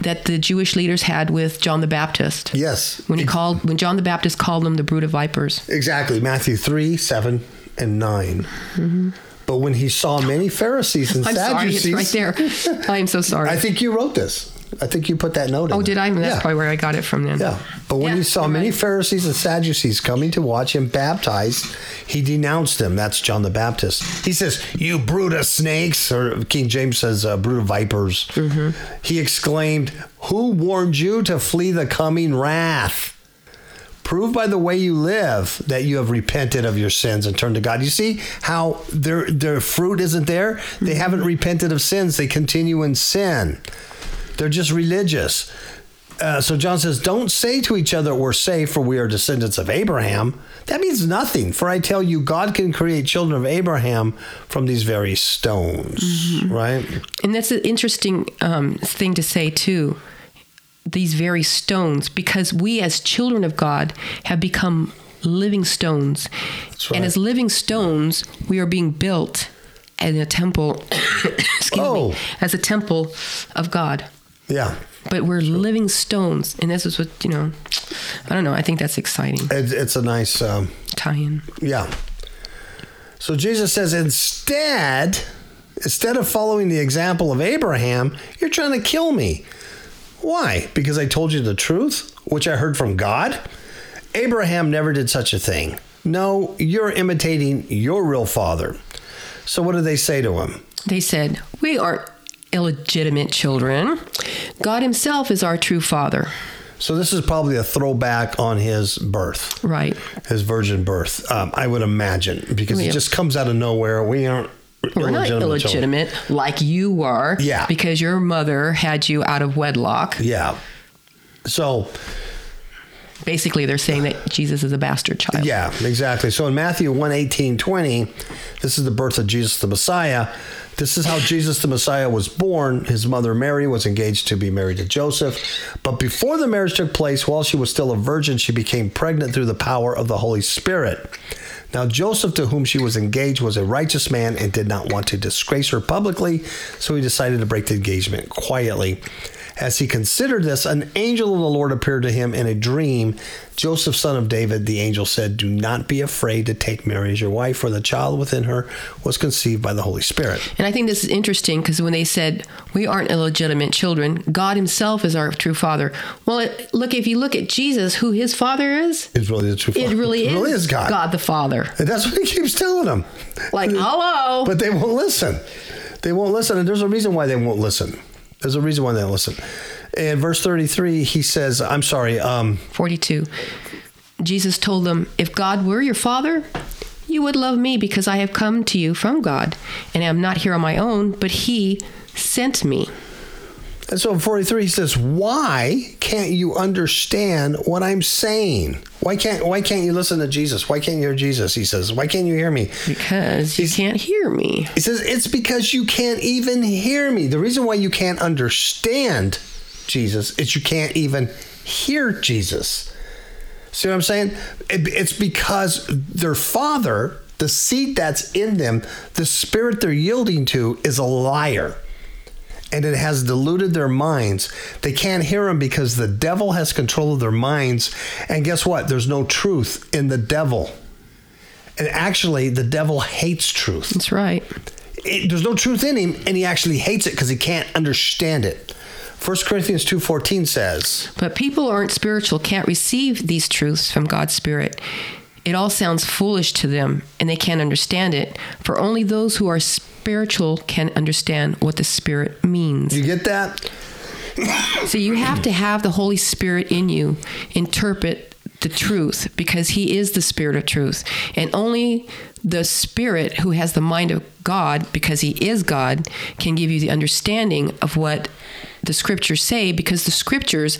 Speaker 2: that the Jewish leaders had with John the Baptist.
Speaker 1: Yes.
Speaker 2: When he called when John the Baptist called them the brood of vipers.
Speaker 1: Exactly. Matthew 3, 7, and 9. Mm-hmm. But when he saw many Pharisees and.
Speaker 2: I'm sorry,
Speaker 1: Sadducees.
Speaker 2: it's right there. I'm so sorry.
Speaker 1: I think you wrote this. I think you put that note in.
Speaker 2: oh,
Speaker 1: there.
Speaker 2: did I? That's
Speaker 1: yeah.
Speaker 2: probably where I got it from then.
Speaker 1: Yeah. But when
Speaker 2: Yeah,
Speaker 1: he saw many
Speaker 2: right.
Speaker 1: Pharisees and Sadducees coming to watch him baptize, he denounced them. That's John the Baptist. He says, You brood of snakes, or King James says, uh, brood of vipers.
Speaker 2: Mm-hmm.
Speaker 1: He exclaimed, Who warned you to flee the coming wrath? Prove by the way you live that you have repented of your sins and turned to God. You see how their their fruit isn't there? They haven't repented of sins. They continue in sin. They're just religious. Uh, so John says, Don't say to each other, We're safe, for we are descendants of Abraham. That means nothing. For I tell you, God can create children of Abraham from these very stones, right?
Speaker 2: And that's an interesting um, thing to say, too. These very stones, because we as children of God have become living stones.
Speaker 1: Right.
Speaker 2: And as living stones, we are being built in a temple excuse
Speaker 1: Oh.
Speaker 2: me, as a temple of God.
Speaker 1: Yeah.
Speaker 2: But we're living stones, and this is what you know. I don't know. I think that's exciting.
Speaker 1: It's, it's a nice, um,
Speaker 2: Tie-in.
Speaker 1: yeah. So Jesus says, instead, instead of following the example of Abraham, you're trying to kill me. Why? Because I told you the truth, which I heard from God? Abraham never did such a thing. No, you're imitating your real father. So what did they say to him?
Speaker 2: They said, "We aren't illegitimate children. God Himself is our true Father."
Speaker 1: So this is probably a throwback on his birth,
Speaker 2: Right.
Speaker 1: his virgin birth. Um, I would imagine because
Speaker 2: Yeah.
Speaker 1: it just comes out of nowhere. We aren't
Speaker 2: We're not
Speaker 1: children.
Speaker 2: illegitimate like you were.
Speaker 1: Yeah.
Speaker 2: Because your mother had you out of wedlock.
Speaker 1: Yeah. So
Speaker 2: Basically, they're saying that Jesus is a bastard child.
Speaker 1: yeah, exactly. So in Matthew 1 18, 20, this is the birth of Jesus the Messiah. This is how Jesus the Messiah was born. His mother Mary was engaged to be married to Joseph. But before the marriage took place, while she was still a virgin, she became pregnant through the power of the Holy Spirit. Now, Joseph, to whom she was engaged, was a righteous man and did not want to disgrace her publicly, so he decided to break the engagement quietly. As he considered this, an angel of the Lord appeared to him in a dream. Joseph, son of David, the angel said, Do not be afraid to take Mary as your wife, for the child within her was conceived by the Holy Spirit.
Speaker 2: And I think this is interesting because when they said we aren't illegitimate children, God Himself is our true Father. Well, it, look if you look at Jesus, who His Father is,
Speaker 1: It's really the true
Speaker 2: it really
Speaker 1: it
Speaker 2: is,
Speaker 1: really is God.
Speaker 2: God the Father.
Speaker 1: And that's what he keeps telling them.
Speaker 2: Like, hello.
Speaker 1: But they won't listen. They won't listen. And there's a reason why they won't listen. There's a reason why they listen. In verse 33, he says, I'm sorry, um,
Speaker 2: 42. Jesus told them, If God were your Father, you would love me because I have come to you from God, and I am not here on my own, but He sent me.
Speaker 1: And so in 43 he says, "Why can't you understand what I'm saying? Why can't why can't you listen to Jesus? Why can't you hear Jesus?" He says, "Why can't you hear me?"
Speaker 2: Because you can't hear me.
Speaker 1: He says, "It's because you can't even hear me. The reason why you can't understand Jesus is you can't even hear Jesus." See what I'm saying? It- It's because their father, the seed that's in them, the spirit they're yielding to is a liar. And it has diluted their minds. They can't hear him because the devil has control of their minds. And guess what? There's no truth in the devil. And actually, the devil hates truth.
Speaker 2: That's right.
Speaker 1: It, there's no truth in him, and he actually hates it because he can't understand it. 1 Corinthians 2.14 says,
Speaker 2: But people who aren't spiritual can't receive these truths from God's Spirit. It all sounds foolish to them, and they can't understand it. For only those who are spiritual can understand what the Spirit means.
Speaker 1: you get that?
Speaker 2: So you have to have the Holy Spirit in you interpret the truth because he is the spirit of truth. And only the spirit who has the mind of God because he is God can give you the understanding of what the scriptures say because the scriptures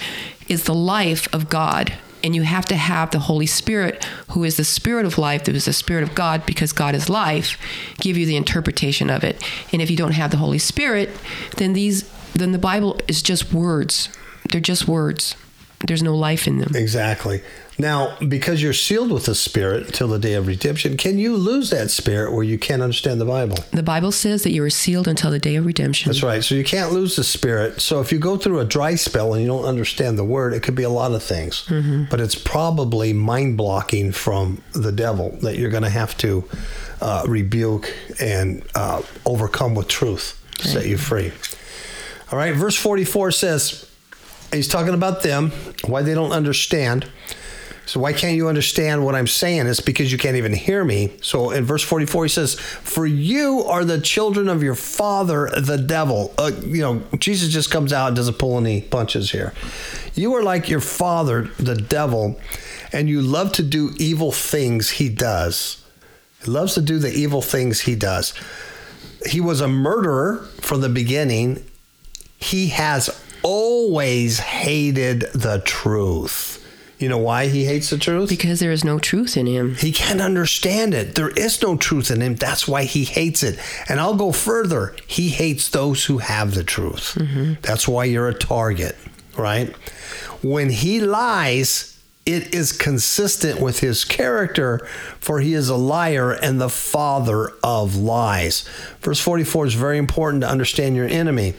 Speaker 2: is the life of God. And you have to have the Holy Spirit, who is the Spirit of life, that is the Spirit of God, because God is life, give you the interpretation of it. And if you don't have the Holy Spirit, then these then the Bible is just words. They're just words. There's no life in them.
Speaker 1: Exactly. Now, because you're sealed with the Spirit till the day of redemption, can you lose that Spirit where you can't understand the Bible?
Speaker 2: The Bible says that you are sealed until the day of redemption.
Speaker 1: That's right. So you can't lose the Spirit. So if you go through a dry spell and you don't understand the Word, it could be a lot of things. But it's probably mind blocking from the devil that you're going to have to uh, rebuke and uh, overcome with truth to set you free. All right. Verse 44 says, he's talking about them, why they don't understand. So why can't you understand what I'm saying? It's because you can't even hear me. So in verse 44, he says, "For you are the children of your father, the devil." Uh, you know, Jesus just comes out and doesn't pull any punches here. You are like your father, the devil, and you love to do evil things he does. He loves to do the evil things he does. He was a murderer from the beginning. He has always hated the truth. You know why he hates the truth?
Speaker 2: Because there is no truth in him.
Speaker 1: He can't understand it. There is no truth in him. That's why he hates it. And I'll go further. He hates those who have the truth. Mm-hmm. That's why you're a target, right? When he lies, it is consistent with his character, for he is a liar and the father of lies. Verse 44 is very important to understand your enemy.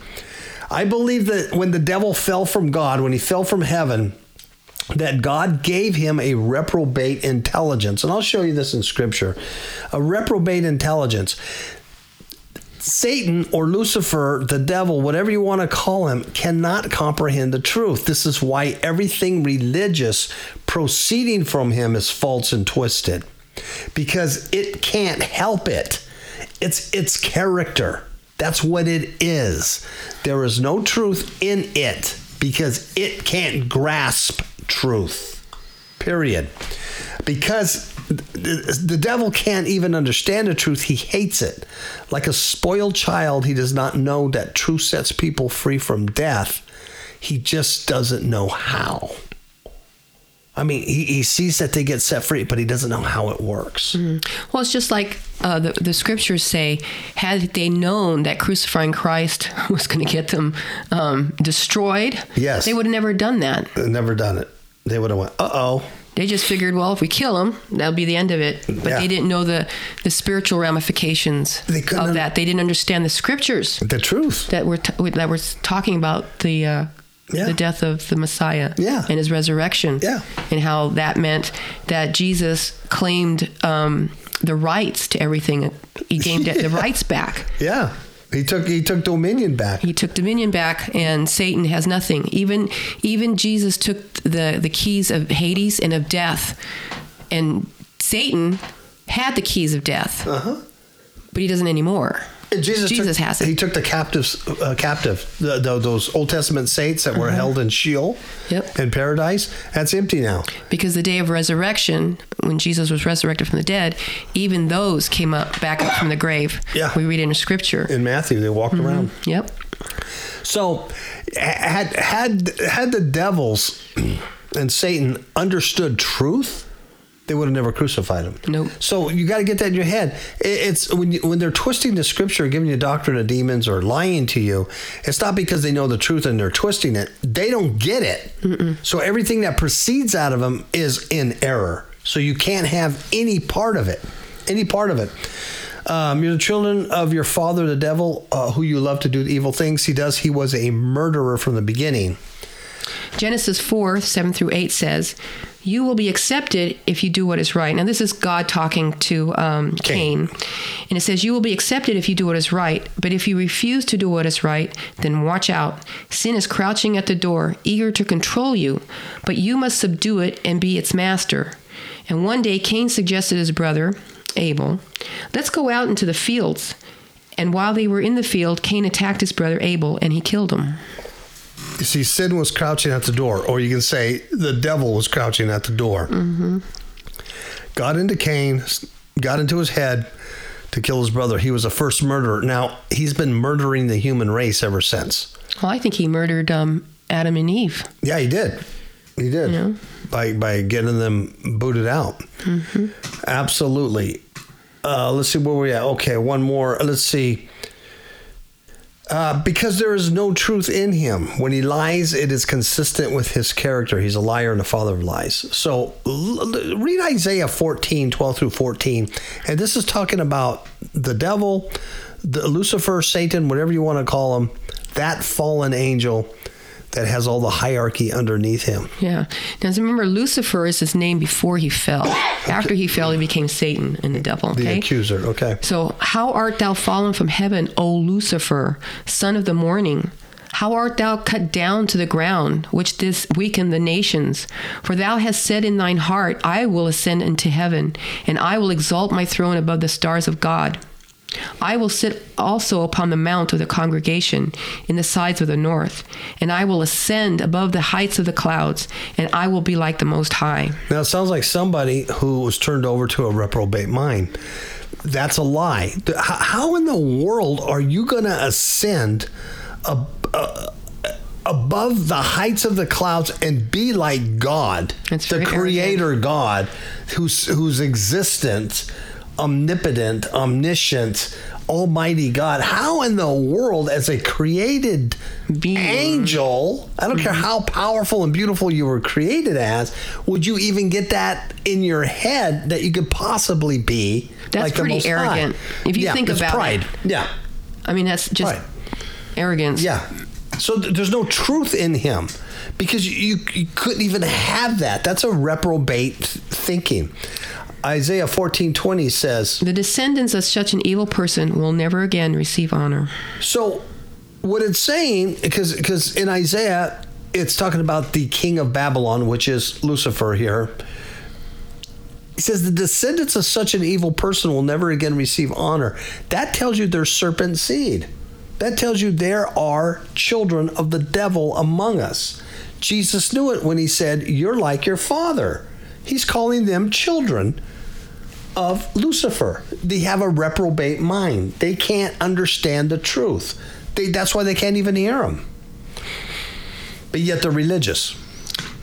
Speaker 1: I believe that when the devil fell from God, when he fell from heaven, that God gave him a reprobate intelligence. And I'll show you this in scripture. A reprobate intelligence. Satan or Lucifer, the devil, whatever you want to call him, cannot comprehend the truth. This is why everything religious proceeding from him is false and twisted because it can't help it. It's its character. That's what it is. There is no truth in it because it can't grasp truth. Period. Because the devil can't even understand the truth. He hates it. Like a spoiled child, he does not know that truth sets people free from death. He just doesn't know how. I mean, he, he sees that they get set free, but he doesn't know how it works.
Speaker 2: Well, it's just like uh, the, the scriptures say, had they known that crucifying Christ was going to get them um, destroyed,
Speaker 1: Yes.
Speaker 2: they would have never done that.
Speaker 1: Never done it. They would have went, uh oh.
Speaker 2: They just figured, well, if we kill him, that'll be the end of it. But
Speaker 1: Yeah.
Speaker 2: they didn't know the, the spiritual ramifications
Speaker 1: They
Speaker 2: of that. They didn't understand the scriptures
Speaker 1: The truth.
Speaker 2: that were t- that were talking about the uh,
Speaker 1: Yeah.
Speaker 2: the death of the Messiah
Speaker 1: Yeah.
Speaker 2: and his resurrection.
Speaker 1: Yeah.
Speaker 2: and how that meant that Jesus claimed um, the rights to everything. He gained the rights back.
Speaker 1: Yeah. He took he took dominion back.
Speaker 2: He took dominion back, and Satan has nothing. Even even Jesus took the the keys of Hades and of death, and Satan had the keys of death,
Speaker 1: Uh-huh.
Speaker 2: but he doesn't anymore.
Speaker 1: Jesus,
Speaker 2: Jesus
Speaker 1: took,
Speaker 2: has it.
Speaker 1: He took the captives uh, captive, the, the, those Old Testament saints that were held in Sheol.
Speaker 2: Yep.
Speaker 1: in paradise. That's empty now.
Speaker 2: Because the day of resurrection, when Jesus was resurrected from the dead, even those came up back up from the grave.
Speaker 1: Yeah.
Speaker 2: we read in Scripture.
Speaker 1: In Matthew, they walked around.
Speaker 2: Yep.
Speaker 1: So, had had had the devils and Satan understood truth, they would have never crucified him.
Speaker 2: Nope.
Speaker 1: So you got to get that in your head. It's when you, when they're twisting the scripture, giving you doctrine of demons, or lying to you. It's not because they know the truth and they're twisting it. They don't get it. So everything that proceeds out of them is in error. So you can't have any part of it. Any part of it. Um, you're the children of your father, the devil, uh, who you love to do evil things. He does. He was a murderer from the beginning.
Speaker 2: Genesis 4 7 through 8 says, You will be accepted if you do what is right. Now, this is God talking to um,
Speaker 1: Cain.
Speaker 2: Cain. And it says, You will be accepted if you do what is right. But if you refuse to do what is right, then watch out. Sin is crouching at the door, eager to control you, but you must subdue it and be its master. And one day, Cain suggested his brother, Abel, Let's go out into the fields. And while they were in the field, Cain attacked his brother Abel and he killed him.
Speaker 1: You see, sin was crouching at the door, or you can say the devil was crouching at the door. Mm-hmm. Got into Cain, got into his head to kill his brother. He was the first murderer. Now, he's been murdering the human race ever since.
Speaker 2: Well, I think he murdered um, Adam and Eve.
Speaker 1: Yeah, he did. He did.
Speaker 2: Yeah.
Speaker 1: By, by getting them booted out. Absolutely. Uh, let's see where we're at. Okay, one more. Let's see. Uh, because there is no truth in him. When he lies, it is consistent with his character. He's a liar and a father of lies. So read Isaiah 14, 12 through 14. And this is talking about the devil, the Lucifer, Satan, whatever you want to call him, that fallen angel that has all the hierarchy underneath him.
Speaker 2: Yeah. Now, remember, Lucifer is his name before he fell. After he fell, he became Satan and the devil.
Speaker 1: The accuser. Okay.
Speaker 2: So, how art thou fallen from heaven, O Lucifer, son of the morning? How art thou cut down to the ground, which this weakened the nations? For thou hast said in thine heart, I will ascend into heaven, and I will exalt my throne above the stars of God. I will sit also upon the mount of the congregation in the sides of the north, and I will ascend above the heights of the clouds, and I will be like the Most High.
Speaker 1: Now it sounds like somebody who was turned over to a reprobate mind. That's a lie. How in the world are you going to ascend ab- uh, above the heights of the clouds and be like God,
Speaker 2: That's
Speaker 1: the Creator God, whose whose existence, omnipotent, omniscient, Almighty God. How in the world, as a created
Speaker 2: Being.
Speaker 1: angel, I don't care mm-hmm. how powerful and beautiful you were created as, would you even get that in your head that you could possibly be
Speaker 2: That's
Speaker 1: like the
Speaker 2: pretty
Speaker 1: Most High?
Speaker 2: arrogant. If you
Speaker 1: Yeah,
Speaker 2: think about it.
Speaker 1: pride. Yeah.
Speaker 2: I mean, that's just arrogance.
Speaker 1: Yeah. So th- there's no truth in him because you, you couldn't even have that. That's a reprobate thinking. Isaiah 14:20 says,
Speaker 2: The descendants of such an evil person will never again receive honor.
Speaker 1: so what it's saying because because in Isaiah it's talking about the king of Babylon, which is Lucifer here. He says the descendants of such an evil person will never again receive honor. That tells you they're serpent seed. That tells you there are children of the devil among us. Jesus knew it when he said, You're like your father. He's calling them children of Lucifer. They have a reprobate mind. They can't understand the truth. They, that's why they can't even hear him. But yet they're religious.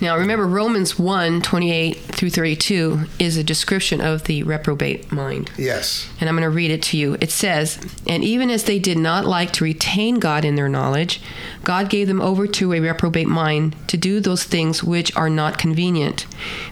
Speaker 2: Now, remember, Romans 1 28 through 32 is a description of the reprobate mind.
Speaker 1: Yes.
Speaker 2: And I'm going to read it to you. It says, And even as they did not like to retain God in their knowledge, God gave them over to a reprobate mind to do those things which are not convenient,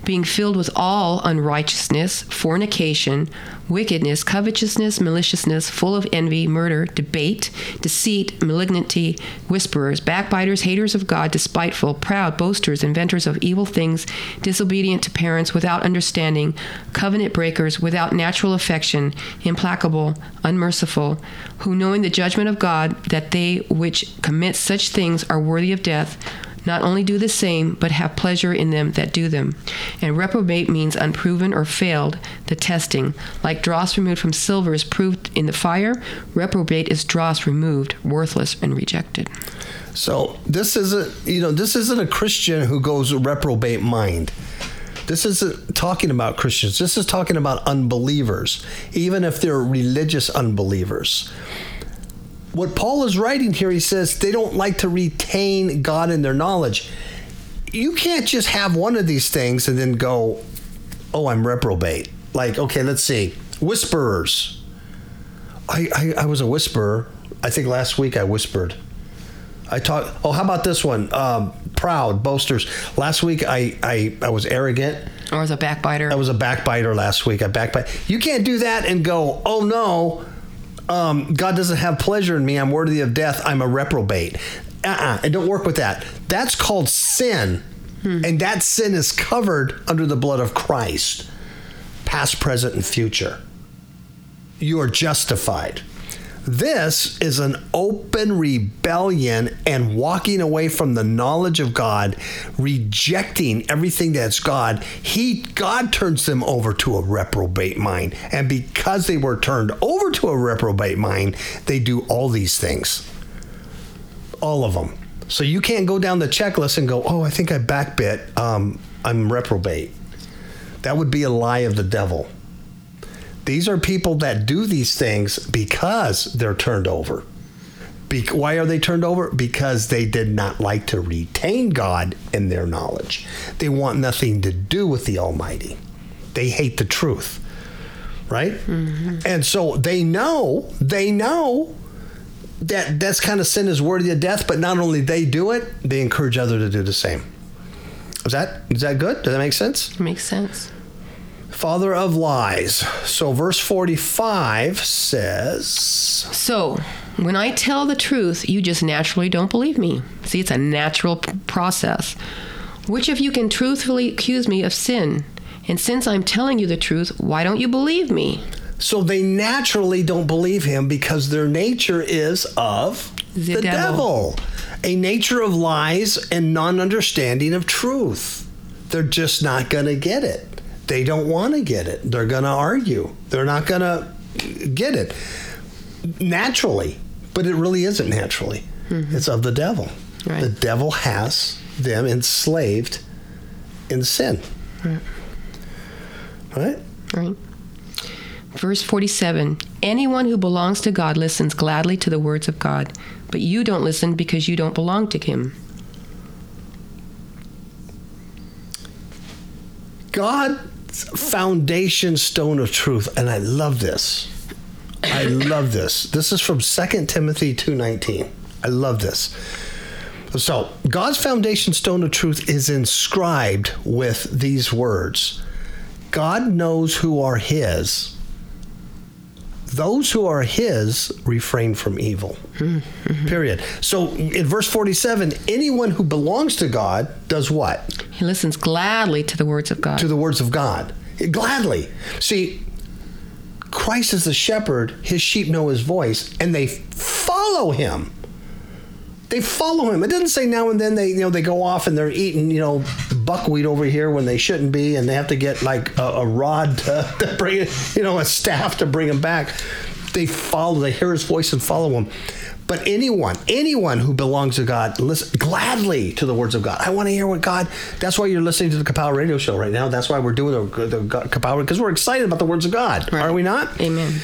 Speaker 2: being filled with all unrighteousness, fornication, wickedness, covetousness, maliciousness, full of envy, murder, debate, deceit, malignity, whisperers, backbiters, haters of God, despiteful, proud, boasters, inventors of evil things, disobedient to parents, without understanding, covenant breakers, without natural affection, implacable, unmerciful, who knowing the judgment of God, that they which commit such things are worthy of death, not only do the same, but have pleasure in them that do them. And reprobate means unproven or failed, the testing. Like dross removed from silver is proved in the fire, reprobate is dross removed, worthless and rejected.
Speaker 1: So this isn't, you know, this isn't a Christian who goes reprobate mind. This isn't talking about Christians. This is talking about unbelievers, even if they're religious unbelievers. What Paul is writing here, he says they don't like to retain God in their knowledge. You can't just have one of these things and then go, oh, I'm reprobate. Like, okay, let's see. Whisperers. I, I, I was a whisperer. I think last week I whispered. I talk. Oh, how about this one? Um, proud boasters. Last week I, I I was arrogant.
Speaker 2: Or was a backbiter.
Speaker 1: I was a backbiter last week. I backbite. You can't do that and go. Oh no, um, God doesn't have pleasure in me. I'm worthy of death. I'm a reprobate. Uh-uh. It don't work with that. That's called sin, and that sin is covered under the blood of Christ, past, present, and future. You are justified. This is an open rebellion and walking away from the knowledge of God, rejecting everything that's God. He God turns them over to a reprobate mind. And because they were turned over to a reprobate mind, they do all these things. All of them. So you can't go down the checklist and go, "Oh, I think I backbit. Um, I'm reprobate." That would be a lie of the devil. These are people that do these things because they're turned over. Be- why are they turned over? Because they did not like to retain God in their knowledge. They want nothing to do with the Almighty. They hate the truth, right? Mm-hmm. And so they know, they know that that's kind of sin is worthy of death. But not only they do it, they encourage others to do the same. Is that is that good? Does that make sense?
Speaker 2: Makes sense.
Speaker 1: Father of lies. So verse 45 says,
Speaker 2: So, when I tell the truth, you just naturally don't believe me. See, it's a natural p- process. Which of you can truthfully accuse me of sin? And since I'm telling you the truth, why don't you believe me?
Speaker 1: so they naturally don't believe him because their nature is of
Speaker 2: The
Speaker 1: the,
Speaker 2: devil.
Speaker 1: devil. a nature of lies and non-understanding of truth. They're just not going to get it. They don't want to get it. They're going to argue. They're not going to get it naturally, but it really isn't naturally. Mm-hmm. It's of the devil.
Speaker 2: Right.
Speaker 1: The devil has them enslaved in sin. Right?
Speaker 2: Right? Verse 47 Anyone who belongs to God listens gladly to the words of God, but you don't listen because you don't belong to Him.
Speaker 1: God's foundation stone of truth, and I love this. I love this. This is from 2 Timothy 2:19. I love this. So, God's foundation stone of truth is inscribed with these words. God knows who are his. Those who are his refrain from evil. Mm-hmm. Period. So in verse 47, anyone who belongs to God does what?
Speaker 2: He listens gladly to the words of God.
Speaker 1: To the words of God. Gladly. See, Christ is the shepherd, his sheep know his voice, and they follow him they follow him. It doesn't say now and then they you know they go off and they're eating you know buckwheat over here when they shouldn't be, and they have to get like a, a rod to, to bring it, you know, a staff to bring him back. They follow. They hear his voice and follow him. But anyone, anyone who belongs to God, listen gladly to the words of God. I want to hear what God. That's why you're listening to the Kapow Radio Show right now. That's why we're doing the, the Kapow because we're excited about the words of God. Right. Are we not?
Speaker 2: Amen.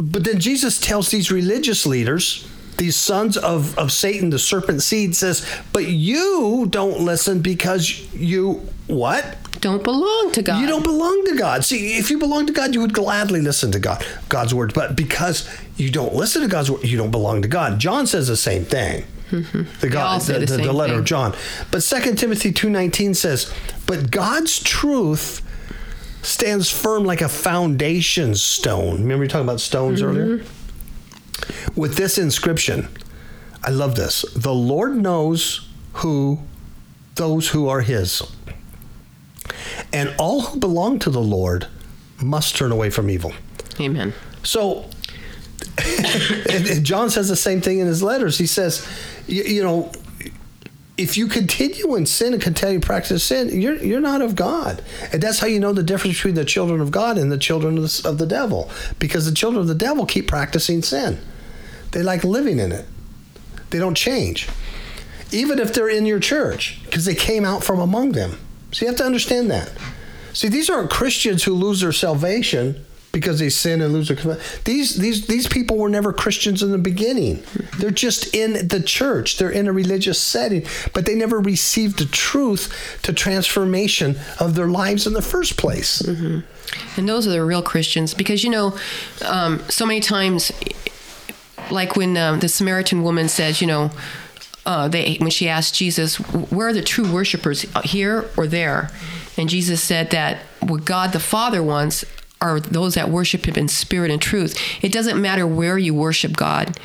Speaker 1: But then Jesus tells these religious leaders these sons of, of Satan, the serpent seed, says, But you don't listen because you what?
Speaker 2: Don't belong to God.
Speaker 1: You don't belong to God. See, if you belong to God, you would gladly listen to God, God's word. But because you don't listen to God's word, you don't belong to God. John says the same thing. Mm-hmm. The, God, the, the, the, letter thing. of John. But 2 Timothy 2.19 says, But God's truth stands firm like a foundation stone. Remember you talking about stones mm-hmm. earlier? With this inscription. I love this. The Lord knows who those who are his. And all who belong to the Lord must turn away from evil.
Speaker 2: Amen.
Speaker 1: So John says the same thing in his letters. He says, you, you, know, if you continue in sin and continue to practice sin, you're you're not of God, and that's how you know the difference between the children of God and the children of the, of the devil, because the children of the devil keep practicing sin. They like living in it. They don't change. Even if they're in your church, because they came out from among them. So you have to understand that. See, these aren't Christians who lose their salvation because they sin and lose their these these these people were never Christians in the beginning. They're just in the church. They're in a religious setting, but they never received the truth to transformation of their lives in the first place. Mm-hmm.
Speaker 2: And those are the real Christians, because you know, um, so many times like when um, the Samaritan woman says, you know, uh, they when she asked Jesus, "Where are the true worshipers here or there?" and Jesus said that what God the Father wants are those that worship Him in spirit and truth. It doesn't matter where you worship God.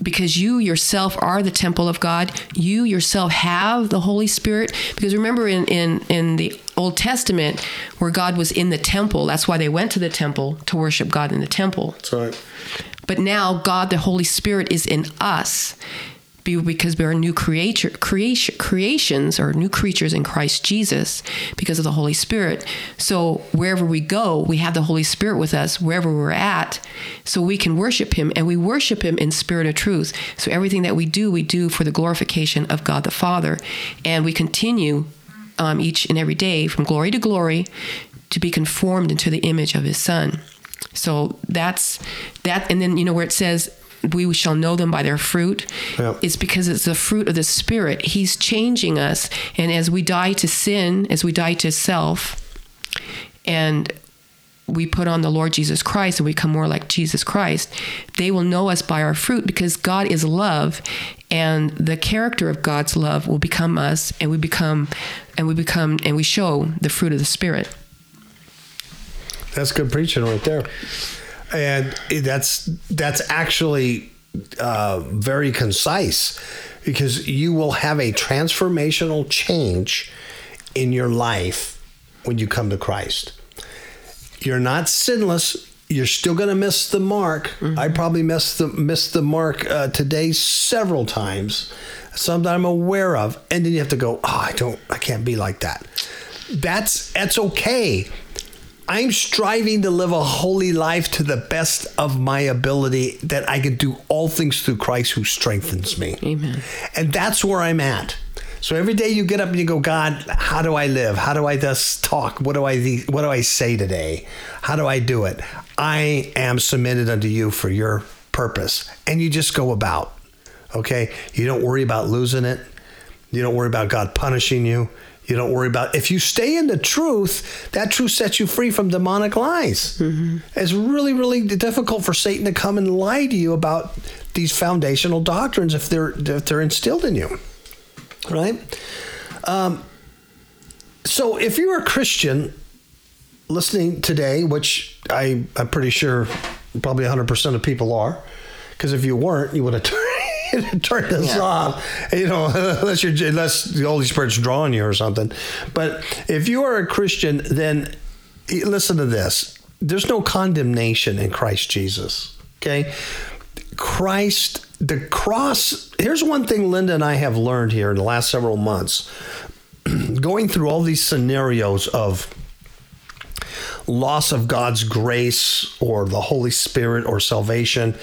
Speaker 2: Because you yourself are the temple of God, you yourself have the Holy Spirit. Because remember, in, in, in the Old Testament, where God was in the temple, that's why they went to the temple to worship God in the temple.
Speaker 1: That's right.
Speaker 2: But now God, the Holy Spirit, is in us because we are new creature, creation, creations or new creatures in Christ Jesus because of the Holy Spirit. So wherever we go, we have the Holy Spirit with us wherever we're at, so we can worship Him, and we worship Him in spirit of truth. So everything that we do, we do for the glorification of God the Father, and we continue um, each and every day from glory to glory to be conformed into the image of His Son. So that's that. And then, you know, where it says, we shall know them by their fruit. Yep. It's because it's the fruit of the Spirit. He's changing us. And as we die to sin, as we die to self, and we put on the Lord Jesus Christ and we become more like Jesus Christ, they will know us by our fruit because God is love and the character of God's love will become us and we become and we become and we show the fruit of the spirit.
Speaker 1: That's good preaching right there. And that's that's actually uh, very concise because you will have a transformational change in your life when you come to Christ. You're not sinless. You're still going to miss the mark. Mm-hmm. I probably missed the missed the mark uh, today several times, some that I'm aware of, and then you have to go. Oh, I don't. I can't be like that. That's that's okay I'm striving to live a holy life to the best of my ability that I can do all things through Christ who strengthens me.
Speaker 2: Amen.
Speaker 1: And that's where I'm at. So every day you get up and you go, God, how do I live? How do I just talk? What do I what do I say today? How do I do it? I am submitted unto you for your purpose. And you just go about. Okay? You don't worry about losing it. You don't worry about God punishing you You don't worry about if you stay in the truth, that truth sets you free from demonic lies. It's really, really difficult for Satan to come and lie to you about these foundational doctrines if they're if they're instilled in you. Right? Um, so if you're a Christian listening today, which I, I'm pretty sure probably 100% of people are, because if you weren't, you would have turned this
Speaker 2: Yeah.
Speaker 1: off, you know, unless you're unless the Holy Spirit's drawing you or something. But if you are a Christian, then listen to this: there's no condemnation in Christ Jesus. Okay, Christ, the cross. Here's one thing Linda and I have learned here in the last several months, going through all these scenarios of loss of God's grace or the Holy Spirit or salvation,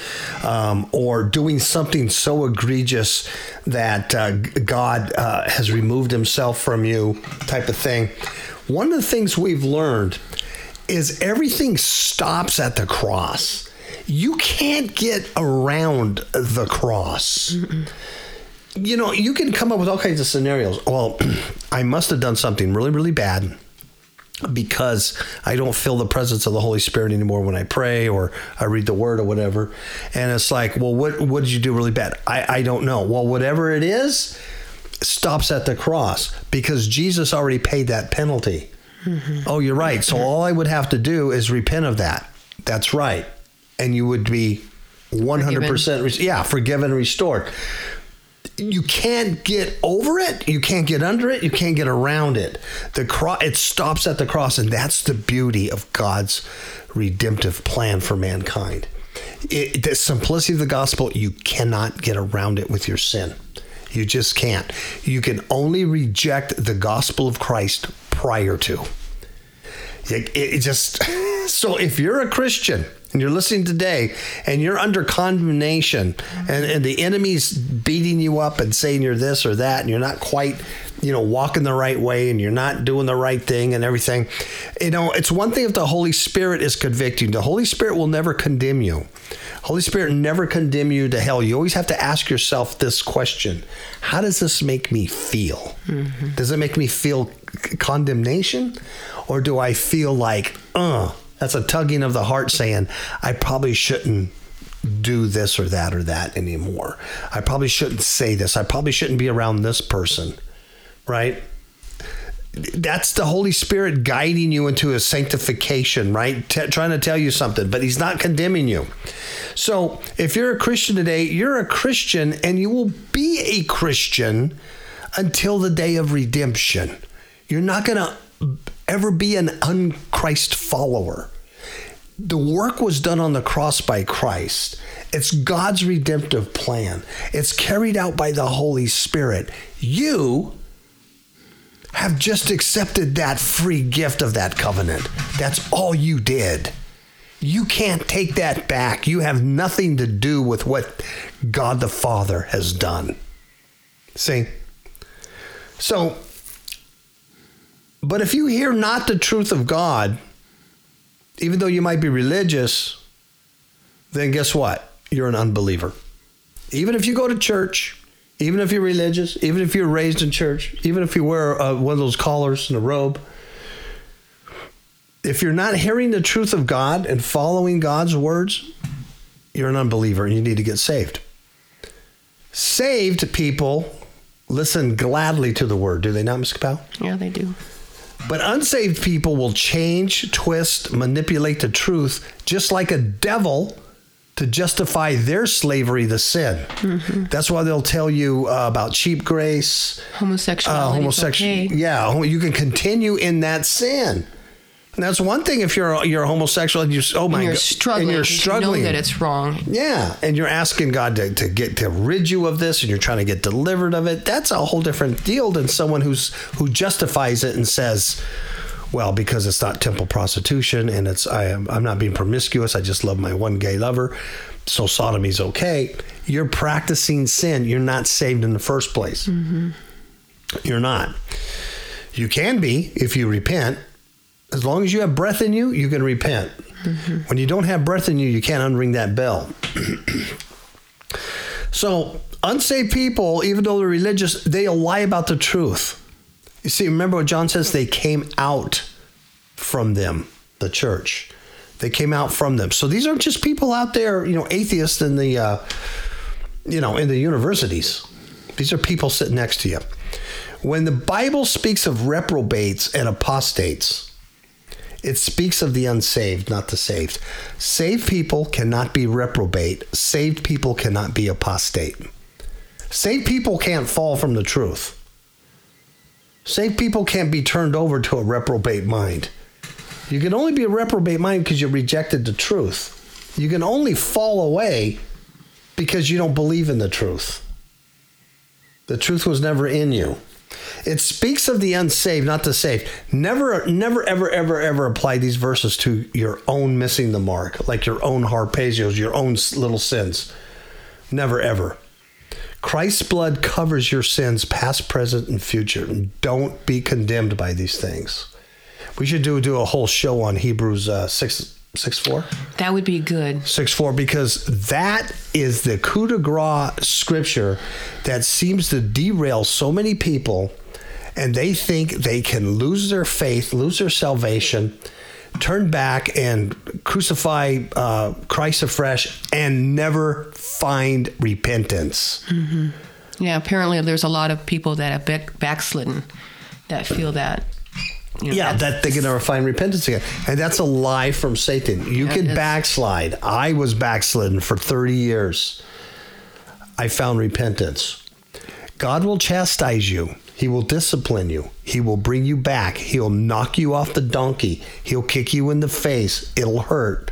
Speaker 1: um, or doing something so egregious that uh, God uh, has removed himself from you, type of thing. One of the things we've learned is everything stops at the cross. You can't get around the cross you know, you can come up with all kinds of scenarios. Well, I must have done something really, really bad because I don't feel the presence of the Holy Spirit anymore when I pray or I read the Word or whatever. And it's like, well, what what did you do really bad? I, I don't know. Well, whatever it is, stops at the cross because Jesus already paid that penalty. Mm-hmm. Oh, you're right. So all I would have to do is repent of that. That's right. And you would be 100% re- yeah, forgiven and restored you can't get over it. You can't get under it. You can't get around it. The cross it stops at the cross and that's the beauty of god's redemptive plan for mankind. It, the simplicity of the gospel you cannot get around it with your sin. You just can't. You can only reject the gospel of christ prior to. It, it just so if you're a Christian and you're listening today and you're under condemnation and, and the enemy's beating you up and saying you're this or that and you're not quite you know walking the right way and you're not doing the right thing and everything. You know it's one thing if the holy spirit is convicting. The holy spirit will never condemn you. Holy spirit never condemn you to hell. You always have to ask yourself this question. How does this make me feel? Does it make me feel condemnation? Or do i feel like uh that's a tugging of the heart saying i probably shouldn't do this or that or that anymore i probably shouldn't say this i probably shouldn't be around this person right that's the Holy Spirit guiding you into a sanctification, right? T- trying to tell you something, but He's not condemning you. So, if you're a Christian today, you're a Christian and you will be a Christian until the day of redemption. You're not going to ever be an unchrist follower. The work was done on the cross by Christ. It's God's redemptive plan. It's carried out by the Holy Spirit. You have just accepted that free gift of that covenant. That's all you did. You can't take that back. You have nothing to do with what God the Father has done. See? So, but if you hear not the truth of God, even though you might be religious, then guess what? You're an unbeliever. Even if you go to church, even if you're religious, even if you're raised in church, even if you wear uh, one of those collars and a robe, if you're not hearing the truth of God and following God's words, you're an unbeliever and you need to get saved. Saved people listen gladly to the word, do they not, Ms. Capel?
Speaker 2: Yeah, they do.
Speaker 1: But unsaved people will change, twist, manipulate the truth, just like a devil to justify their slavery to sin. That's why they'll tell you uh, about cheap grace,
Speaker 2: Homosexuality.
Speaker 1: uh, homosexual.
Speaker 2: okay.
Speaker 1: Yeah, you can continue in that sin. And that's one thing if you're you're homosexual and you oh my
Speaker 2: And you're
Speaker 1: God,
Speaker 2: struggling.
Speaker 1: and you're
Speaker 2: 'cause you know that it's wrong.
Speaker 1: yeah, and you're asking God to, to get to rid you of this, and you're trying to get delivered of it. That's a whole different deal than someone who's who justifies it and says, "Well, because it's not temple prostitution, and it's I am I'm not being promiscuous. I just love my one gay lover, so sodomy's okay." You're practicing sin. You're not saved in the first place. Mm-hmm. You're not. You can be if you repent. As long as you have breath in you, you can repent. When you don't have breath in you, you can't unring that bell. so, unsaved people, even though they're religious, they'll lie about the truth. You see, remember what John says? They came out from them, the church. They came out from them. So these aren't just people out there, you know, atheists in the, uh, you know, in the universities. These are people sitting next to you. When the Bible speaks of reprobates and apostates, it speaks of the unsaved, not the saved. Saved people cannot be reprobate. Saved people cannot be apostate. Saved people can't fall from the truth. Saved people can't be turned over to a reprobate mind. You can only be a reprobate mind because you rejected the truth. You can only fall away because you don't believe in the truth. The truth was never in you. It speaks of the unsaved, not the saved. Never, never, ever, ever, ever apply these verses to your own missing the mark, like your own harpazios, your own little sins. Never, ever. Christ's blood covers your sins, past, present, and future. Don't be condemned by these things. We should do do a whole show on Hebrews uh, six six four.
Speaker 2: That would be good.
Speaker 1: Six four because that is the coup de grace scripture that seems to derail so many people, and they think they can lose their faith, lose their salvation, turn back and crucify uh, Christ afresh, and never find repentance.
Speaker 2: Mm-hmm. Yeah, apparently there's a lot of people that have backslidden that feel that.
Speaker 1: You know, yeah, that they can never find repentance again. And that's a lie from Satan. You can backslide. I was backslidden for 30 years. I found repentance. God will chastise you. He will discipline you. He will bring you back. He'll knock you off the donkey. He'll kick you in the face. It'll hurt,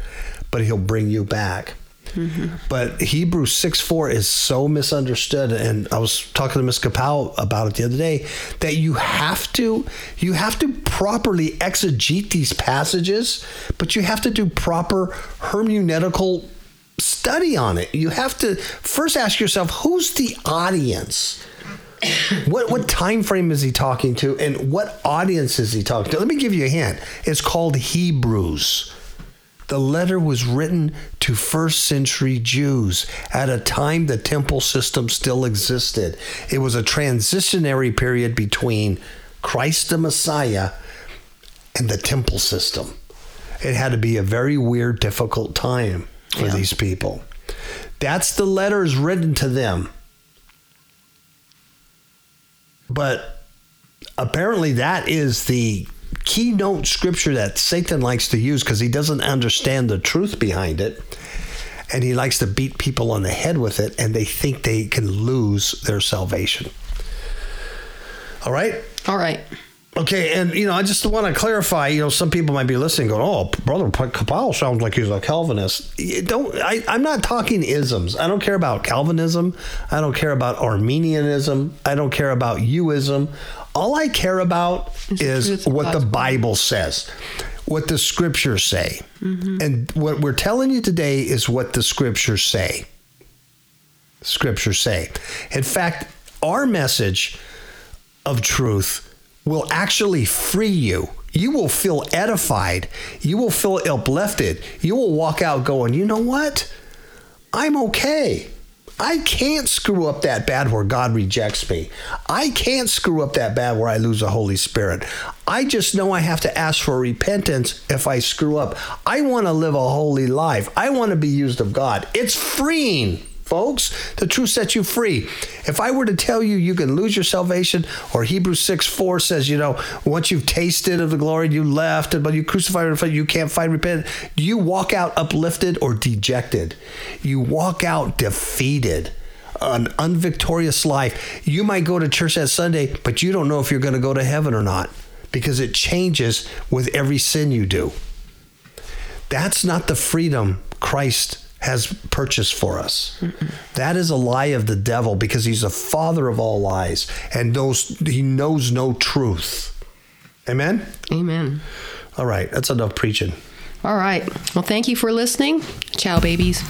Speaker 1: but he'll bring you back. Mm-hmm. But Hebrews 6 4 is so misunderstood. And I was talking to Ms. Kapow about it the other day that you have to you have to properly exegete these passages, but you have to do proper hermeneutical study on it. You have to first ask yourself, who's the audience? what what time frame is he talking to and what audience is he talking to? Let me give you a hint. It's called Hebrews. The letter was written to first century Jews at a time the temple system still existed. It was a transitionary period between Christ the Messiah and the temple system. It had to be a very weird, difficult time for yeah. these people. That's the letters written to them. But apparently, that is the keynote scripture that Satan likes to use because he doesn't understand the truth behind it. And he likes to beat people on the head with it, and they think they can lose their salvation. All right?
Speaker 2: All right.
Speaker 1: Okay, and you know, I just want to clarify. You know, some people might be listening, going, "Oh, brother Kapow sounds like he's a Calvinist." You don't I? I'm not talking isms. I don't care about Calvinism. I don't care about Arminianism. I don't care about youism. All I care about is, is what the Bible says, what the scriptures say. Mm-hmm. And what we're telling you today is what the scriptures say. Scriptures say. In fact, our message of truth will actually free you. You will feel edified. You will feel uplifted. You will walk out going, you know what? I'm okay. I can't screw up that bad where God rejects me. I can't screw up that bad where I lose the Holy Spirit. I just know I have to ask for repentance if I screw up. I want to live a holy life. I want to be used of God. It's freeing folks. The truth sets you free. If I were to tell you you can lose your salvation, or Hebrews 6 4 says, you know, once you've tasted of the glory, you left, and but you crucified, you can't find repentance, you walk out uplifted or dejected? You walk out defeated an unvictorious life. You might go to church that Sunday, but you don't know if you're going to go to heaven or not because it changes with every sin you do. That's not the freedom Christ has purchased for us. That is a lie of the devil because he's the father of all lies and knows he knows no truth. Amen.
Speaker 2: Amen.
Speaker 1: All right, that's enough preaching.
Speaker 2: All right. Well, thank you for listening. Ciao, babies.